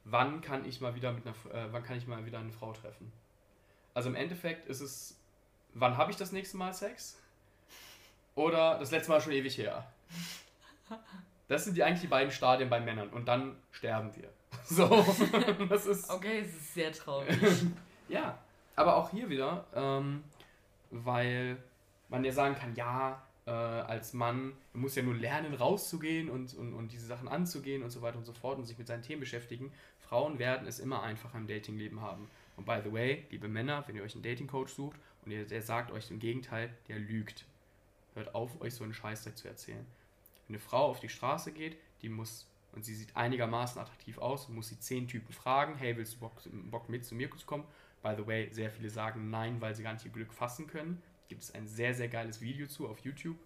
wann kann ich mal wieder mit einer, äh, wann kann ich mal wieder eine Frau treffen? Also im Endeffekt ist es wann habe ich das nächste Mal Sex? Oder das letzte Mal schon ewig her. Das sind die eigentlich die beiden Stadien bei Männern. Und dann sterben wir. <laughs> So, das ist. Okay, es ist sehr traurig. <laughs> ja, aber auch hier wieder, ähm, weil man ja sagen kann, ja, äh, als Mann, man muss ja nur lernen, rauszugehen und, und, und diese Sachen anzugehen und so weiter und so fort und sich mit seinen Themen beschäftigen. Frauen werden es immer einfacher im Datingleben haben. Und by the way, liebe Männer, wenn ihr euch einen Dating-Coach sucht und ihr, der sagt euch im Gegenteil, der lügt. Hört auf, euch so einen Scheißdreck zu erzählen. Wenn eine Frau auf die Straße geht, die muss, und sie sieht einigermaßen attraktiv aus, muss sie zehn Typen fragen, hey, willst du Bock, Bock mit zu mir zu kommen? By the way, sehr viele sagen nein, weil sie gar nicht ihr Glück fassen können. Gibt es ein sehr, sehr geiles Video zu auf YouTube.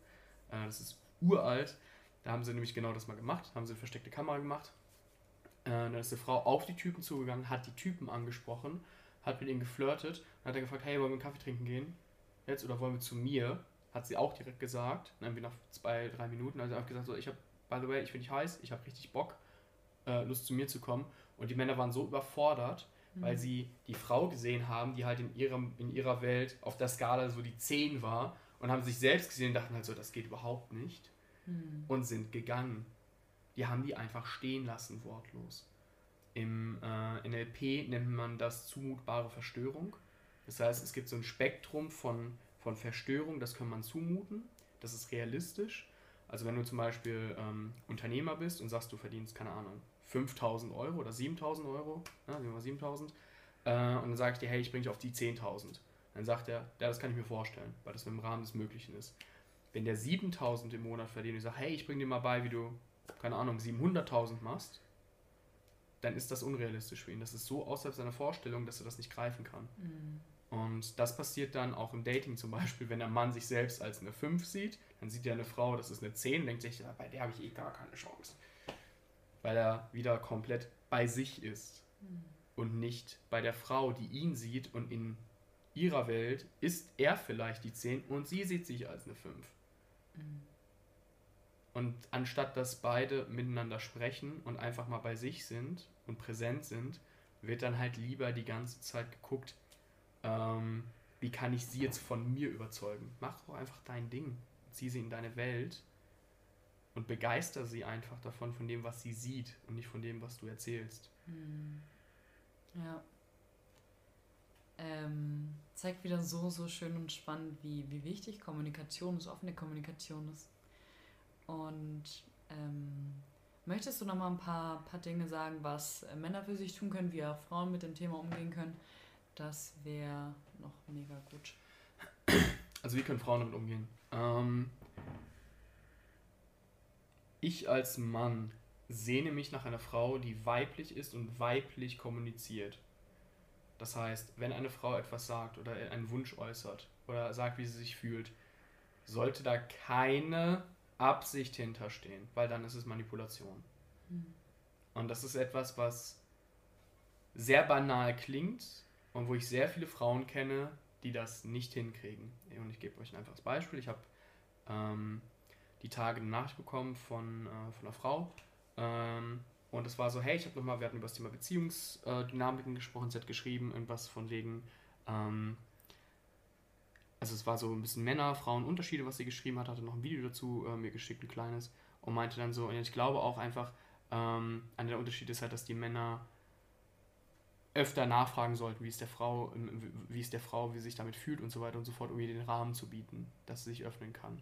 Äh, das ist uralt. Da haben sie nämlich genau das mal gemacht, haben sie eine versteckte Kamera gemacht. Äh, dann ist eine Frau auf die Typen zugegangen, hat die Typen angesprochen hat mit ihm geflirtet und hat er gefragt, hey, wollen wir einen Kaffee trinken gehen? Jetzt oder wollen wir zu mir? Hat sie auch direkt gesagt. Und irgendwie nach zwei, drei Minuten hat einfach gesagt, so, ich habe, by the way, ich finde dich heiß, ich habe richtig Bock, äh, Lust zu mir zu kommen. Und die Männer waren so überfordert. Weil sie die Frau gesehen haben, die halt in, ihrem, in ihrer Welt auf der Skala so die 10 war und haben sich selbst gesehen und dachten halt so, das geht überhaupt nicht. Mhm. Und sind gegangen. Die haben die einfach stehen lassen, wortlos. Im äh, NLP nennt man das zumutbare Verstörung. Das heißt, es gibt so ein Spektrum von, von Verstörung, das kann man zumuten, das ist realistisch. Also wenn du zum Beispiel ähm, Unternehmer bist und sagst, du verdienst, keine Ahnung, 5000 Euro oder 7000 Euro, ja, nehmen wir 7000, äh, und dann sage ich dir, hey, ich bringe dich auf die 10.000. Dann sagt er, ja, das kann ich mir vorstellen, weil das im Rahmen des Möglichen ist. Wenn der 7000 im Monat verdient und ich sage, hey, ich bringe dir mal bei, wie du, keine Ahnung, 700.000 machst, dann ist das unrealistisch für ihn. Das ist so außerhalb seiner Vorstellung, dass er das nicht greifen kann. Mhm. Und das passiert dann auch im Dating zum Beispiel, wenn der Mann sich selbst als eine 5 sieht, dann sieht er eine Frau, das ist eine 10, und denkt sich, bei der habe ich eh gar keine Chance. Weil er wieder komplett bei sich ist mhm. und nicht bei der Frau, die ihn sieht und in ihrer Welt ist er vielleicht die 10 und sie sieht sich als eine 5. Mhm. Und anstatt dass beide miteinander sprechen und einfach mal bei sich sind und präsent sind, wird dann halt lieber die ganze Zeit geguckt, ähm, wie kann ich sie jetzt von mir überzeugen. Mach doch einfach dein Ding. Zieh sie in deine Welt und begeister sie einfach davon, von dem, was sie sieht und nicht von dem, was du erzählst. Hm. Ja. Ähm, zeigt wieder so, so schön und spannend, wie, wie wichtig Kommunikation ist, offene Kommunikation ist. Und ähm, Möchtest du noch mal ein paar, paar Dinge sagen, was Männer für sich tun können, wie auch Frauen mit dem Thema umgehen können? Das wäre noch mega gut. Also wie können Frauen damit umgehen? Ähm, ich als Mann sehne mich nach einer Frau, die weiblich ist und weiblich kommuniziert. Das heißt, wenn eine Frau etwas sagt oder einen Wunsch äußert oder sagt, wie sie sich fühlt, sollte da keine Absicht hinterstehen, weil dann ist es Manipulation. Mhm. Und das ist etwas, was sehr banal klingt und wo ich sehr viele Frauen kenne, die das nicht hinkriegen. Und ich gebe euch ein einfaches Beispiel. Ich habe ähm, die Tage eine Nachricht bekommen von, äh, von einer Frau. Ähm, und es war so, hey, ich habe nochmal, wir hatten über das Thema Beziehungsdynamiken gesprochen, sie hat geschrieben, irgendwas von wegen, ähm, also es war so ein bisschen Männer, Frauen Unterschiede, was sie geschrieben hat, hatte noch ein Video dazu äh, mir geschickt, ein kleines, und meinte dann so, und ich glaube auch einfach, ähm, einer der Unterschiede ist halt, dass die Männer öfter nachfragen sollten, wie es der Frau, wie es der Frau, wie sie sich damit fühlt und so weiter und so fort, um ihr den Rahmen zu bieten, dass sie sich öffnen kann.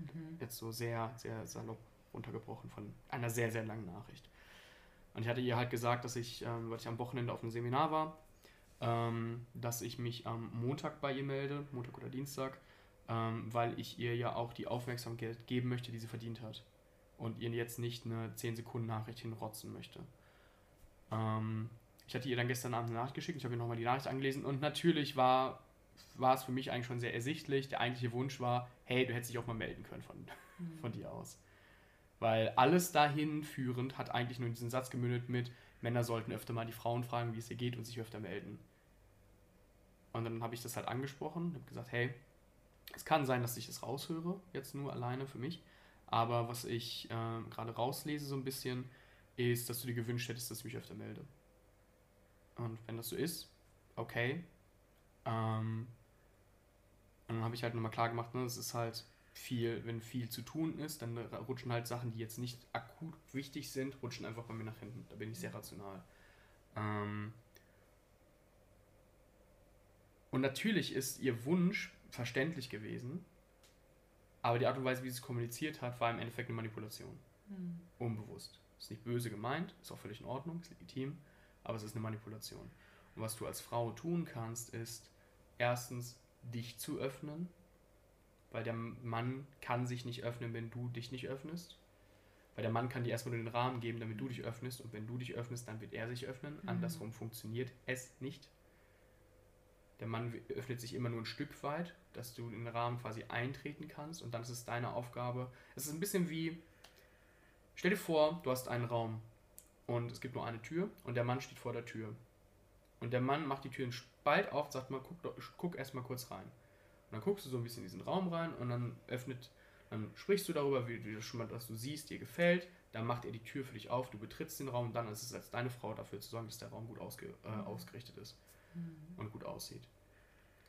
Mhm. Jetzt so sehr, sehr salopp runtergebrochen von einer sehr, sehr langen Nachricht. Und ich hatte ihr halt gesagt, dass ich, ähm, weil ich am Wochenende auf einem Seminar war, ähm, dass ich mich am Montag bei ihr melde, Montag oder Dienstag, ähm, weil ich ihr ja auch die Aufmerksamkeit geben möchte, die sie verdient hat. Und ihr jetzt nicht eine 10 Sekunden Nachricht hinrotzen möchte. Ähm, ich hatte ihr dann gestern Abend eine Nachricht geschickt, ich habe ihr nochmal die Nachricht angelesen und natürlich war, war es für mich eigentlich schon sehr ersichtlich. Der eigentliche Wunsch war, hey, du hättest dich auch mal melden können von, mhm. von dir aus. Weil alles dahin führend hat eigentlich nur diesen Satz gemündet mit, Männer sollten öfter mal die Frauen fragen, wie es ihr geht und sich öfter melden. Und dann habe ich das halt angesprochen und habe gesagt, hey, es kann sein, dass ich das raushöre, jetzt nur alleine für mich. Aber was ich äh, gerade rauslese so ein bisschen, ist, dass du dir gewünscht hättest, dass ich mich öfter melde. Und wenn das so ist, okay. Ähm, und dann habe ich halt nochmal klar gemacht, ne, es ist halt viel, wenn viel zu tun ist, dann rutschen halt Sachen, die jetzt nicht akut wichtig sind, rutschen einfach bei mir nach hinten. Da bin ich sehr rational. Ähm, und natürlich ist ihr Wunsch verständlich gewesen, aber die Art und Weise, wie sie es kommuniziert hat, war im Endeffekt eine Manipulation. Mhm. Unbewusst. Ist nicht böse gemeint, ist auch völlig in Ordnung, ist legitim, aber es ist eine Manipulation. Was du als Frau tun kannst, ist erstens dich zu öffnen, weil der Mann kann sich nicht öffnen, wenn du dich nicht öffnest. Weil der Mann kann dir erstmal nur den Rahmen geben, damit du dich öffnest und wenn du dich öffnest, dann wird er sich öffnen. Mhm. Andersrum funktioniert es nicht. Der Mann öffnet sich immer nur ein Stück weit, dass du in den Rahmen quasi eintreten kannst und dann ist es deine Aufgabe. Es ist ein bisschen wie, stell dir vor, du hast einen Raum und es gibt nur eine Tür und der Mann steht vor der Tür. Und der Mann macht die Tür einen Spalt auf, sagt mal, guck, guck erst mal kurz rein. Und dann guckst du so ein bisschen in diesen Raum rein und dann öffnet, dann sprichst du darüber, wie, wie du schon mal, was du siehst, dir gefällt. Dann macht er die Tür für dich auf, du betrittst den Raum und dann ist es als deine Frau dafür zu sorgen, dass der Raum gut ausge, äh, mhm. ausgerichtet ist mhm. und gut aussieht.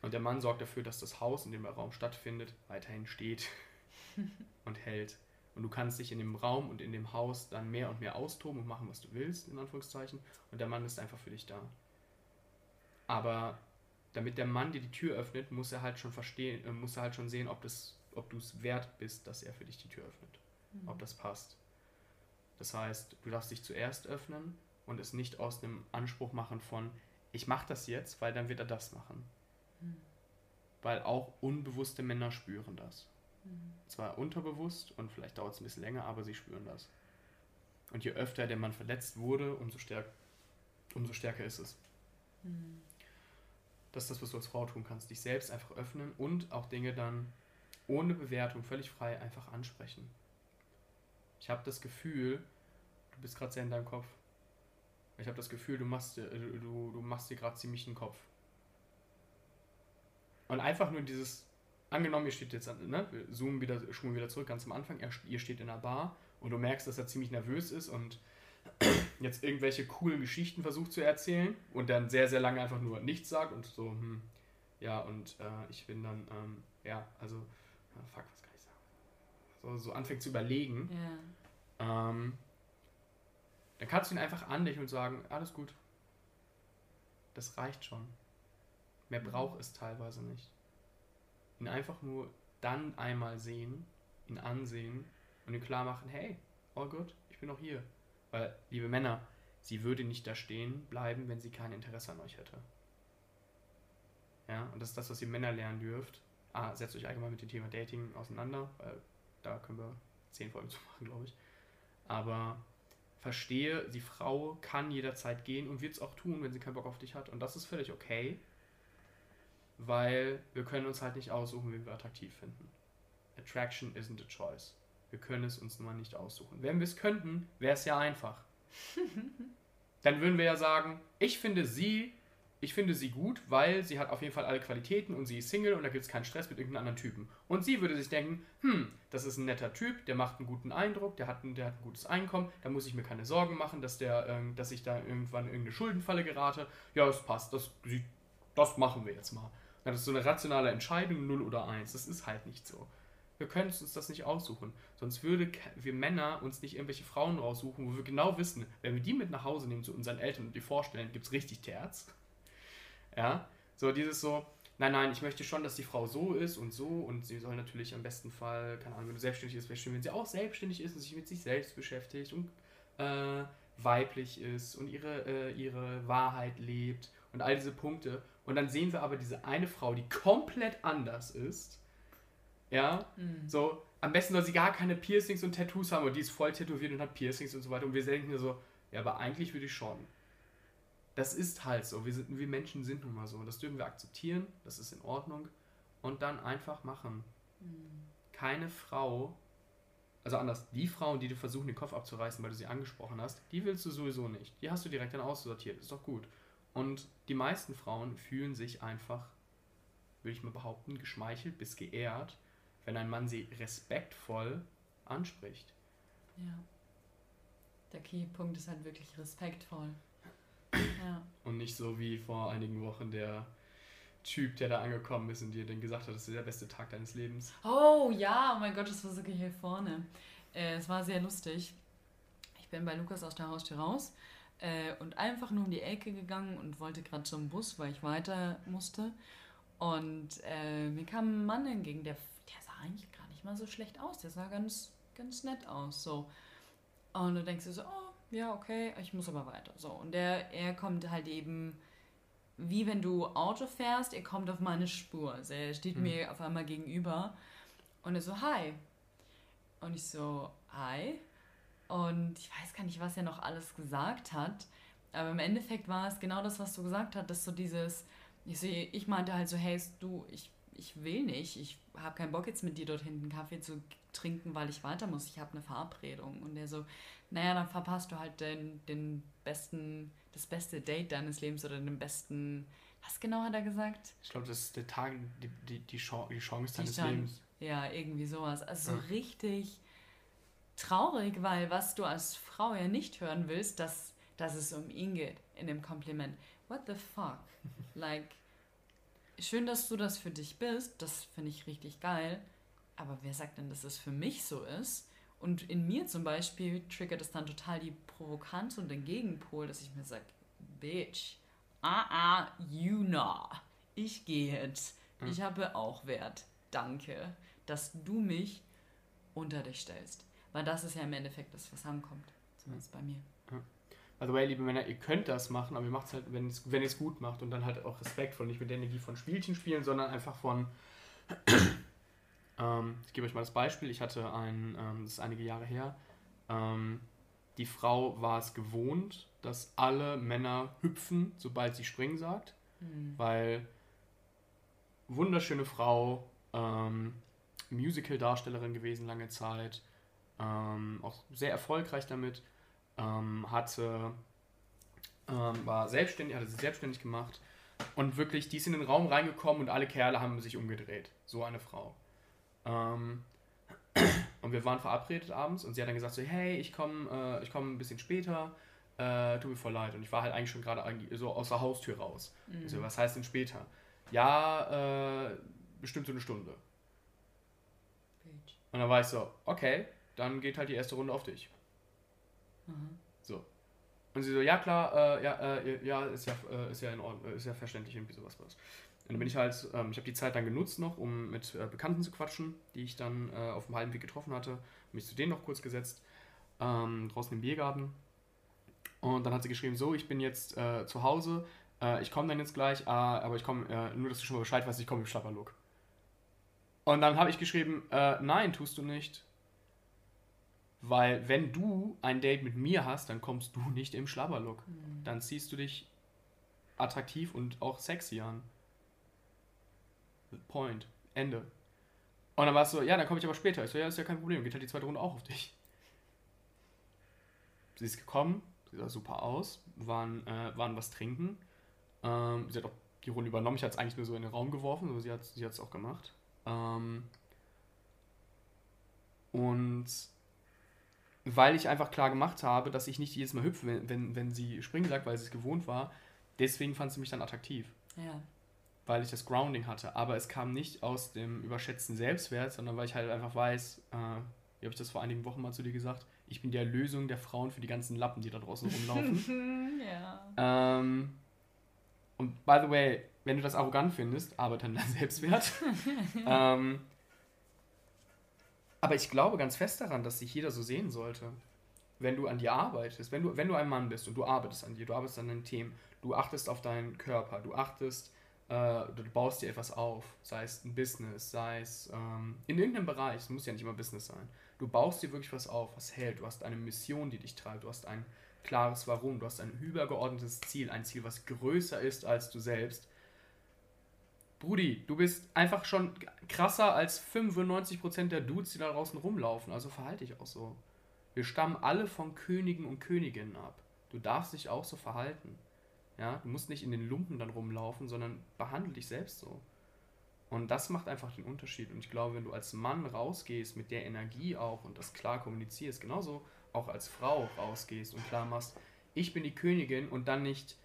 Und der Mann sorgt dafür, dass das Haus, in dem der Raum stattfindet, weiterhin steht <laughs> und hält. Und du kannst dich in dem Raum und in dem Haus dann mehr und mehr austoben und machen, was du willst, in Anführungszeichen. Und der Mann ist einfach für dich da. Aber damit der Mann dir die Tür öffnet, muss er halt schon verstehen, äh, muss er halt schon sehen, ob, das, ob du es wert bist, dass er für dich die Tür öffnet. Mhm. Ob das passt. Das heißt, du darfst dich zuerst öffnen und es nicht aus einem Anspruch machen von, ich mache das jetzt, weil dann wird er das machen. Mhm. Weil auch unbewusste Männer spüren das. Mhm. Zwar unterbewusst und vielleicht dauert es ein bisschen länger, aber sie spüren das. Und je öfter der Mann verletzt wurde, umso, stärk umso stärker ist es. Mhm. Das ist das, was du als Frau tun kannst. Dich selbst einfach öffnen und auch Dinge dann ohne Bewertung, völlig frei einfach ansprechen. Ich habe das Gefühl, du bist gerade sehr in deinem Kopf. Ich habe das Gefühl, du machst, äh, du, du dir gerade ziemlich einen Kopf. Und einfach nur dieses, angenommen, ihr steht jetzt, ne, wir zoomen wieder, schwimmen wieder zurück, ganz am Anfang, ihr steht in einer Bar und du merkst, dass er ziemlich nervös ist und jetzt irgendwelche coolen Geschichten versucht zu erzählen und dann sehr, sehr lange einfach nur nichts sagt und so, hm, ja, und äh, ich bin dann, ähm, ja, also, ja, fuck, was kann ich sagen? So, so anfängt zu überlegen, yeah. ähm, dann kannst du ihn einfach anlächeln und sagen, alles gut. Das reicht schon. Mehr mhm. braucht es teilweise nicht. Ihn einfach nur dann einmal sehen, ihn ansehen und ihm klar machen, hey, all good, bin noch hier. Weil, liebe Männer, sie würde nicht da stehen bleiben, wenn sie kein Interesse an euch hätte. Ja, und das ist das, was ihr Männer lernen dürft. Ah, setzt euch allgemein mit dem Thema Dating auseinander, weil da können wir zehn Folgen zu machen, glaube ich. Aber verstehe, die Frau kann jederzeit gehen und wird es auch tun, wenn sie keinen Bock auf dich hat. Und das ist völlig okay, weil wir können uns halt nicht aussuchen, wen wir attraktiv finden. Attraction isn't a choice. Wir können es uns nun mal nicht aussuchen. Wenn wir es könnten, wäre es ja einfach. <laughs> Dann würden wir ja sagen, ich finde sie ich finde sie gut, weil sie hat auf jeden Fall alle Qualitäten und sie ist Single und da gibt es keinen Stress mit irgendeinem anderen Typen. Und sie würde sich denken, hm, das ist ein netter Typ, der macht einen guten Eindruck, der hat ein, der hat ein gutes Einkommen, da muss ich mir keine Sorgen machen, dass, der, ähm, dass ich da irgendwann in irgendeine Schuldenfalle gerate. Ja, das passt, das, das machen wir jetzt mal. Das ist so eine rationale Entscheidung, 0 oder 1. Das ist halt nicht so. Wir können uns das nicht aussuchen. Sonst würde wir Männer uns nicht irgendwelche Frauen raussuchen, wo wir genau wissen, wenn wir die mit nach Hause nehmen zu unseren Eltern und die vorstellen, gibt es richtig Terz. Ja, so dieses so, nein, nein, ich möchte schon, dass die Frau so ist und so und sie soll natürlich am besten Fall, keine Ahnung, wenn du selbstständig ist, wäre schön, wenn sie auch selbstständig ist und sich mit sich selbst beschäftigt und äh, weiblich ist und ihre, äh, ihre Wahrheit lebt und all diese Punkte. Und dann sehen wir aber diese eine Frau, die komplett anders ist. Ja, mhm. so, am besten soll sie gar keine Piercings und Tattoos haben und die ist voll tätowiert und hat Piercings und so weiter. Und wir denken so, ja, aber eigentlich würde ich schon das ist halt so. Wir, sind, wir Menschen sind nun mal so. Das dürfen wir akzeptieren. Das ist in Ordnung. Und dann einfach machen. Mhm. Keine Frau, also anders, die Frauen, die du versuchen, den Kopf abzureißen, weil du sie angesprochen hast, die willst du sowieso nicht. Die hast du direkt dann aussortiert. Ist doch gut. Und die meisten Frauen fühlen sich einfach, würde ich mal behaupten, geschmeichelt bis geehrt, wenn ein Mann sie respektvoll anspricht. Ja. Der Keypunkt ist halt wirklich respektvoll. Ja. Und nicht so wie vor einigen Wochen der Typ, der da angekommen ist und dir dann gesagt hat, das ist der beste Tag deines Lebens. Oh ja, oh mein Gott, das war sogar hier vorne. Äh, es war sehr lustig. Ich bin bei Lukas aus der Haustür raus äh, und einfach nur um die Ecke gegangen und wollte gerade zum Bus, weil ich weiter musste. Und äh, mir kam ein Mann entgegen, der, eigentlich gar nicht mal so schlecht aus. Der sah ganz, ganz nett aus. So. Und du denkst dir so, oh, ja, okay, ich muss aber weiter. So, und der, er kommt halt eben, wie wenn du Auto fährst, er kommt auf meine Spur. Also er steht mhm. mir auf einmal gegenüber und er so, hi. Und ich so, hi. Und ich weiß gar nicht, was er noch alles gesagt hat. Aber im Endeffekt war es genau das, was du gesagt hast, dass so dieses, ich, so, ich meinte halt so, hey, du, ich, ich will nicht, ich habe keinen Bock jetzt mit dir dort hinten Kaffee zu trinken, weil ich weiter muss, ich habe eine Verabredung. Und er so, naja, dann verpasst du halt den, den besten, das beste Date deines Lebens oder den besten, was genau hat er gesagt? Ich glaube, das ist der Tag, die, die, die, Chance, die Chance deines Chance, Lebens. Ja, irgendwie sowas. Also ja. so richtig traurig, weil was du als Frau ja nicht hören willst, dass, dass es um ihn geht in dem Kompliment. What the fuck? <laughs> like, schön, dass du das für dich bist, das finde ich richtig geil, aber wer sagt denn, dass es für mich so ist? Und in mir zum Beispiel triggert es dann total die Provokanz und den Gegenpol, dass ich mir sage, Bitch, ah ah, you know, ich gehe jetzt. Hm. Ich habe auch Wert. Danke, dass du mich unter dich stellst. Weil das ist ja im Endeffekt das, was ankommt. Zumindest bei mir. Also, way, liebe Männer, ihr könnt das machen, aber ihr macht es halt, wenn, es, wenn ihr es gut macht und dann halt auch respektvoll, nicht mit der Energie von Spielchen spielen, sondern einfach von <clears throat> ähm, ich gebe euch mal das Beispiel. Ich hatte ein, ähm, das ist einige Jahre her, ähm, die Frau war es gewohnt, dass alle Männer hüpfen, sobald sie springen sagt, mhm. weil wunderschöne Frau, ähm, Musical-Darstellerin gewesen lange Zeit, ähm, auch sehr erfolgreich damit, ähm, hatte, war selbstständig, hatte sich selbstständig gemacht und wirklich, die ist in den Raum reingekommen und alle Kerle haben sich umgedreht. So eine Frau. Ähm, und wir waren verabredet abends und sie hat dann gesagt so, hey, ich komme äh, komm ein bisschen später, äh, tut mir voll leid. Und ich war halt eigentlich schon gerade so aus der Haustür raus. Mhm. So, was heißt denn später? Ja, äh, bestimmt so eine Stunde. Und dann war ich so, okay, dann geht halt die erste Runde auf dich. Mhm. So. Und sie so, ja klar, äh, ja, äh, ja, ist ja, äh, ist ja in Ordnung, ist ja verständlich, irgendwie sowas was. Und dann bin ich halt, ähm, ich habe die Zeit dann genutzt noch, um mit äh, Bekannten zu quatschen, die ich dann äh, auf dem halben Weg getroffen hatte, mich zu denen noch kurz gesetzt. ähm, draußen im Biergarten. Und dann hat sie geschrieben, so, ich bin jetzt äh, zu Hause, äh, ich komme dann jetzt gleich, äh, aber ich komme, äh, nur dass du schon mal Bescheid weißt, ich komme im Schlapperlook. Und dann habe ich geschrieben, äh, nein, tust du nicht. Weil wenn du ein Date mit mir hast, dann kommst du nicht im Schlabberlook. Mhm. Dann ziehst du dich attraktiv und auch sexy an. Point. Ende. Und dann war es so, ja, dann komme ich aber später. Ich so, ja, ist ja kein Problem, geht halt die zweite Runde auch auf dich. <laughs> Sie ist gekommen, sie sah super aus, waren, äh, waren was trinken. Ähm, sie hat auch die Runde übernommen. Ich hatte es eigentlich nur so in den Raum geworfen, aber sie hat es sie auch gemacht. Ähm, und weil ich einfach klar gemacht habe, dass ich nicht jedes Mal hüpfe, wenn, wenn, wenn sie springen sagt, weil sie es gewohnt war, deswegen fand sie mich dann attraktiv. Ja. Weil ich das Grounding hatte. Aber es kam nicht aus dem überschätzten Selbstwert, sondern weil ich halt einfach weiß, äh, wie habe ich das vor einigen Wochen mal zu dir gesagt, ich bin die Erlösung der Frauen für die ganzen Lappen, die da draußen rumlaufen. <laughs> ja. Ähm, und by the way, wenn du das arrogant findest, arbeite an deinem Selbstwert. <laughs> ähm, aber ich glaube ganz fest daran, dass sich jeder so sehen sollte. Wenn du an dir arbeitest, wenn du, wenn du ein Mann bist und du arbeitest an dir, du arbeitest an deinen Themen, du achtest auf deinen Körper, du achtest, äh, du baust dir etwas auf, sei es ein Business, sei es ähm, in irgendeinem Bereich, es muss ja nicht immer Business sein. Du baust dir wirklich was auf, was hält, du hast eine Mission, die dich treibt, du hast ein klares Warum, du hast ein übergeordnetes Ziel, ein Ziel, was größer ist als du selbst Brudi, du bist einfach schon krasser als 95% der Dudes, die da draußen rumlaufen. Also verhalte dich auch so. Wir stammen alle von Königen und Königinnen ab. Du darfst dich auch so verhalten. Ja, du musst nicht in den Lumpen dann rumlaufen, sondern behandle dich selbst so. Und das macht einfach den Unterschied. Und ich glaube, wenn du als Mann rausgehst mit der Energie auch und das klar kommunizierst, genauso auch als Frau rausgehst und klar machst, ich bin die Königin und dann nicht,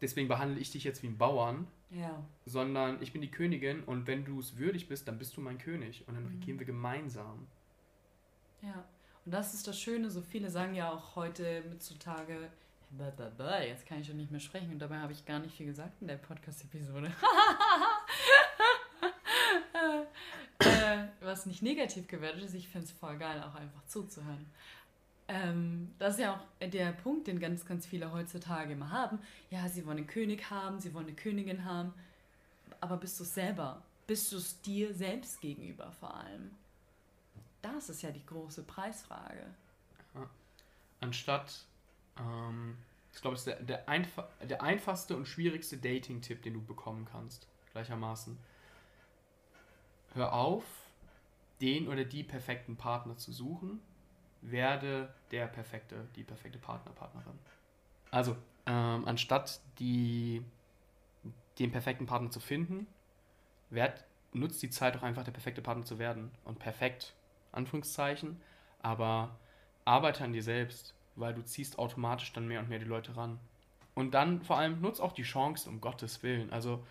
deswegen behandle ich dich jetzt wie ein Bauern, ja. Sondern ich bin die Königin und wenn du es würdig bist, dann bist du mein König und dann mhm. regieren wir gemeinsam. Ja, und das ist das Schöne, so viele sagen ja auch heute mitzutage, jetzt kann ich schon nicht mehr sprechen und dabei habe ich gar nicht viel gesagt in der Podcast-Episode. <laughs> äh, was nicht negativ gewertet ist, ich finde es voll geil, auch einfach zuzuhören. Ähm, das ist ja auch der Punkt, den ganz, ganz viele heutzutage immer haben. Ja, sie wollen einen König haben, sie wollen eine Königin haben. Aber bist du selber? Bist du es dir selbst gegenüber vor allem? Das ist ja die große Preisfrage. Anstatt, ähm, ich glaube, es ist der, der, einfa der einfachste und schwierigste Dating-Tipp, den du bekommen kannst, gleichermaßen. Hör auf, den oder die perfekten Partner zu suchen, werde der perfekte, die perfekte Partner, Partnerin. Also, ähm, anstatt die, den perfekten Partner zu finden, werd, nutzt die Zeit doch einfach, der perfekte Partner zu werden. Und perfekt, Anführungszeichen, aber arbeite an dir selbst, weil du ziehst automatisch dann mehr und mehr die Leute ran. Und dann vor allem nutzt auch die Chancen, um Gottes Willen. Also,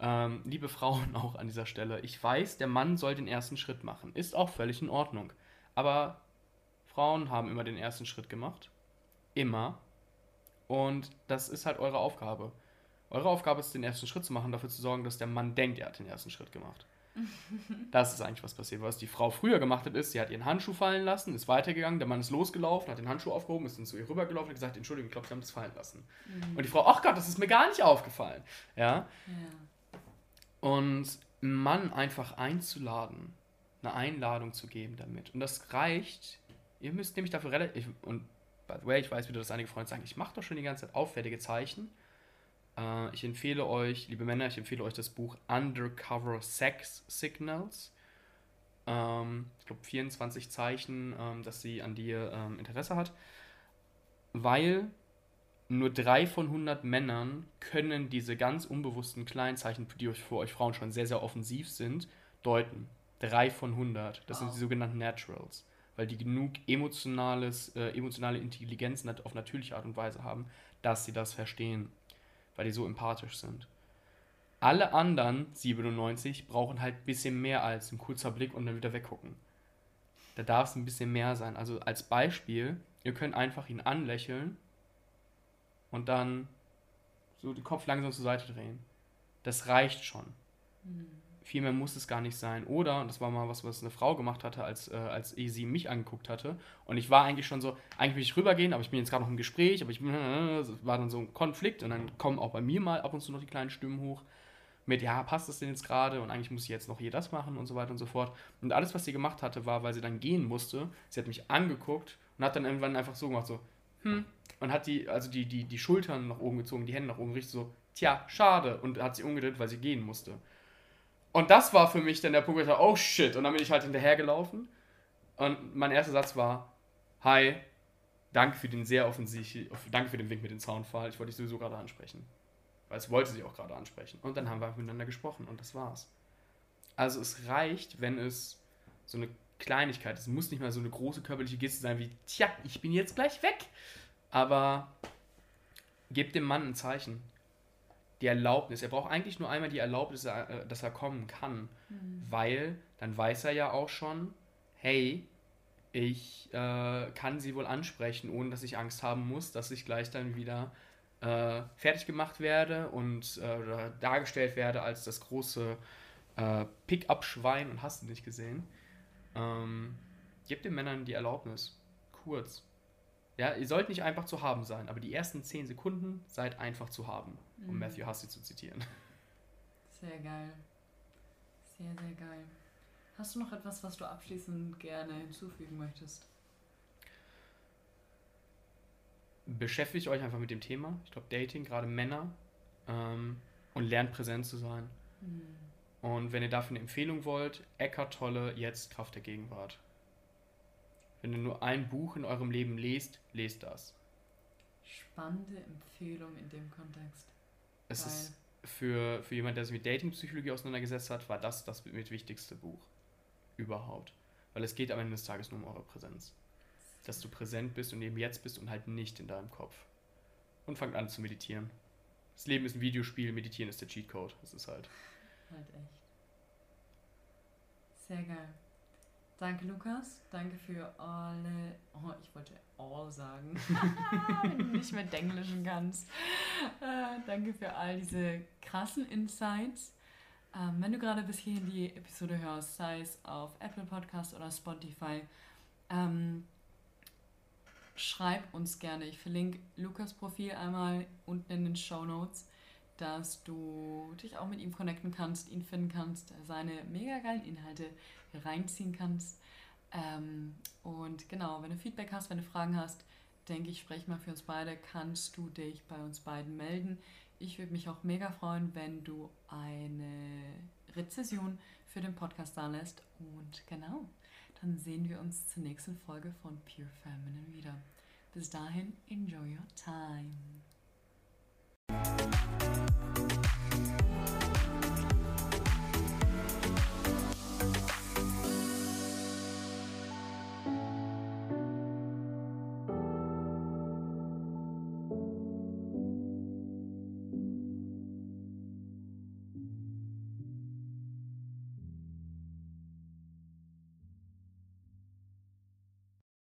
ähm, liebe Frauen <laughs> auch an dieser Stelle, ich weiß, der Mann soll den ersten Schritt machen. Ist auch völlig in Ordnung. Aber Frauen haben immer den ersten Schritt gemacht. Immer. Und das ist halt eure Aufgabe. Eure Aufgabe ist, den ersten Schritt zu machen, dafür zu sorgen, dass der Mann denkt, er hat den ersten Schritt gemacht. <laughs> das ist eigentlich was passiert. Was die Frau früher gemacht hat, ist, sie hat ihren Handschuh fallen lassen, ist weitergegangen, der Mann ist losgelaufen, hat den Handschuh aufgehoben, ist dann zu ihr rübergelaufen und gesagt, Entschuldigung, ich glaube, sie haben das fallen lassen. Mhm. Und die Frau, ach Gott, das ist mir gar nicht aufgefallen. Ja. ja. Und einen Mann einfach einzuladen, eine Einladung zu geben damit. Und das reicht Ihr müsst nämlich dafür relativ. Und by the way, ich weiß wieder, dass einige Freunde sagen, ich mache doch schon die ganze Zeit auffällige Zeichen. Äh, ich empfehle euch, liebe Männer, ich empfehle euch das Buch Undercover Sex Signals. Ähm, ich glaube 24 Zeichen, ähm, dass sie an dir ähm, Interesse hat. Weil nur drei von 100 Männern können diese ganz unbewussten kleinen Zeichen, die euch für euch Frauen schon sehr, sehr offensiv sind, deuten. Drei von 100. Das wow. sind die sogenannten Naturals weil die genug emotionales, äh, emotionale Intelligenz auf natürliche Art und Weise haben, dass sie das verstehen, weil die so empathisch sind. Alle anderen 97 brauchen halt ein bisschen mehr als ein kurzer Blick und dann wieder weggucken. Da darf es ein bisschen mehr sein. Also als Beispiel, ihr könnt einfach ihn anlächeln und dann so den Kopf langsam zur Seite drehen. Das reicht schon. Mhm. Viel mehr muss es gar nicht sein. Oder, und das war mal was, was eine Frau gemacht hatte, als, äh, als sie mich angeguckt hatte. Und ich war eigentlich schon so, eigentlich will ich rübergehen, aber ich bin jetzt gerade noch im Gespräch, aber ich <laughs> war dann so ein Konflikt und dann kommen auch bei mir mal ab und zu noch die kleinen Stimmen hoch mit, ja, passt das denn jetzt gerade und eigentlich muss ich jetzt noch hier das machen und so weiter und so fort. Und alles, was sie gemacht hatte, war, weil sie dann gehen musste, sie hat mich angeguckt und hat dann irgendwann einfach so gemacht, so, hm, und hat die, also die, die, die Schultern nach oben gezogen, die Hände nach oben, richtig so, tja, schade, und hat sie umgedreht, weil sie gehen musste. Und das war für mich dann der Punkt, wo ich dachte, oh shit, und dann bin ich halt hinterhergelaufen und mein erster Satz war, hi, danke für den sehr offensichtlichen, danke für den Wink mit dem Zaunfall, ich wollte dich sowieso gerade ansprechen. Weil es wollte sie auch gerade ansprechen. Und dann haben wir miteinander gesprochen und das war's. Also es reicht, wenn es so eine Kleinigkeit ist. Es muss nicht mal so eine große körperliche Geste sein wie, tja, ich bin jetzt gleich weg. Aber gebt dem Mann ein Zeichen. Die Erlaubnis. Er braucht eigentlich nur einmal die Erlaubnis, äh, dass er kommen kann. Mhm. Weil dann weiß er ja auch schon, hey, ich äh, kann sie wohl ansprechen, ohne dass ich Angst haben muss, dass ich gleich dann wieder äh, fertig gemacht werde und äh, dargestellt werde als das große äh, Pick-up-Schwein und hast du nicht gesehen. Ähm, gebt den Männern die Erlaubnis. Kurz. Ja, ihr sollt nicht einfach zu haben sein, aber die ersten 10 Sekunden seid einfach zu haben, um mhm. Matthew Hussey zu zitieren. Sehr geil. Sehr, sehr geil. Hast du noch etwas, was du abschließend gerne hinzufügen möchtest? beschäftigt euch einfach mit dem Thema. Ich glaube, Dating, gerade Männer, ähm, und lernt präsent zu sein. Mhm. Und wenn ihr dafür eine Empfehlung wollt, Eckart Tolle, jetzt Kraft der Gegenwart. Wenn ihr nur ein Buch in eurem Leben lest, lest das. Spannende Empfehlung in dem Kontext. Es Geil. ist für, für jemand, der sich mit Datingpsychologie auseinandergesetzt hat, war das das mit wichtigste Buch überhaupt. Weil es geht am Ende des Tages nur um eure Präsenz dass du präsent bist und eben jetzt bist und halt nicht in deinem Kopf. Und fangt an zu meditieren. Das Leben ist ein Videospiel, meditieren ist der Cheatcode. Das ist halt. Halt echt. Sehr geil. Danke, Lukas. Danke für alle. Oh, ich wollte all sagen. <laughs> <laughs> Wenn du nicht mehr Denglischen kannst. Äh, danke für all diese krassen Insights. Ähm, wenn du gerade bis hierhin die Episode hörst, sei es auf Apple Podcast oder Spotify, ähm, schreib uns gerne. Ich verlinke Lukas Profil einmal unten in den Show Notes, dass du dich auch mit ihm connecten kannst, ihn finden kannst, seine mega geilen Inhalte reinziehen kannst. Ähm, und genau, wenn du Feedback hast, wenn du Fragen hast, denke ich, spreche mal für uns beide, kannst du dich bei uns beiden melden. Ich würde mich auch mega freuen, wenn du eine Rezession für den Podcast da lässt. Und genau, dann sehen wir uns zur nächsten Folge von Pure Feminine wieder. Bis dahin, enjoy your time.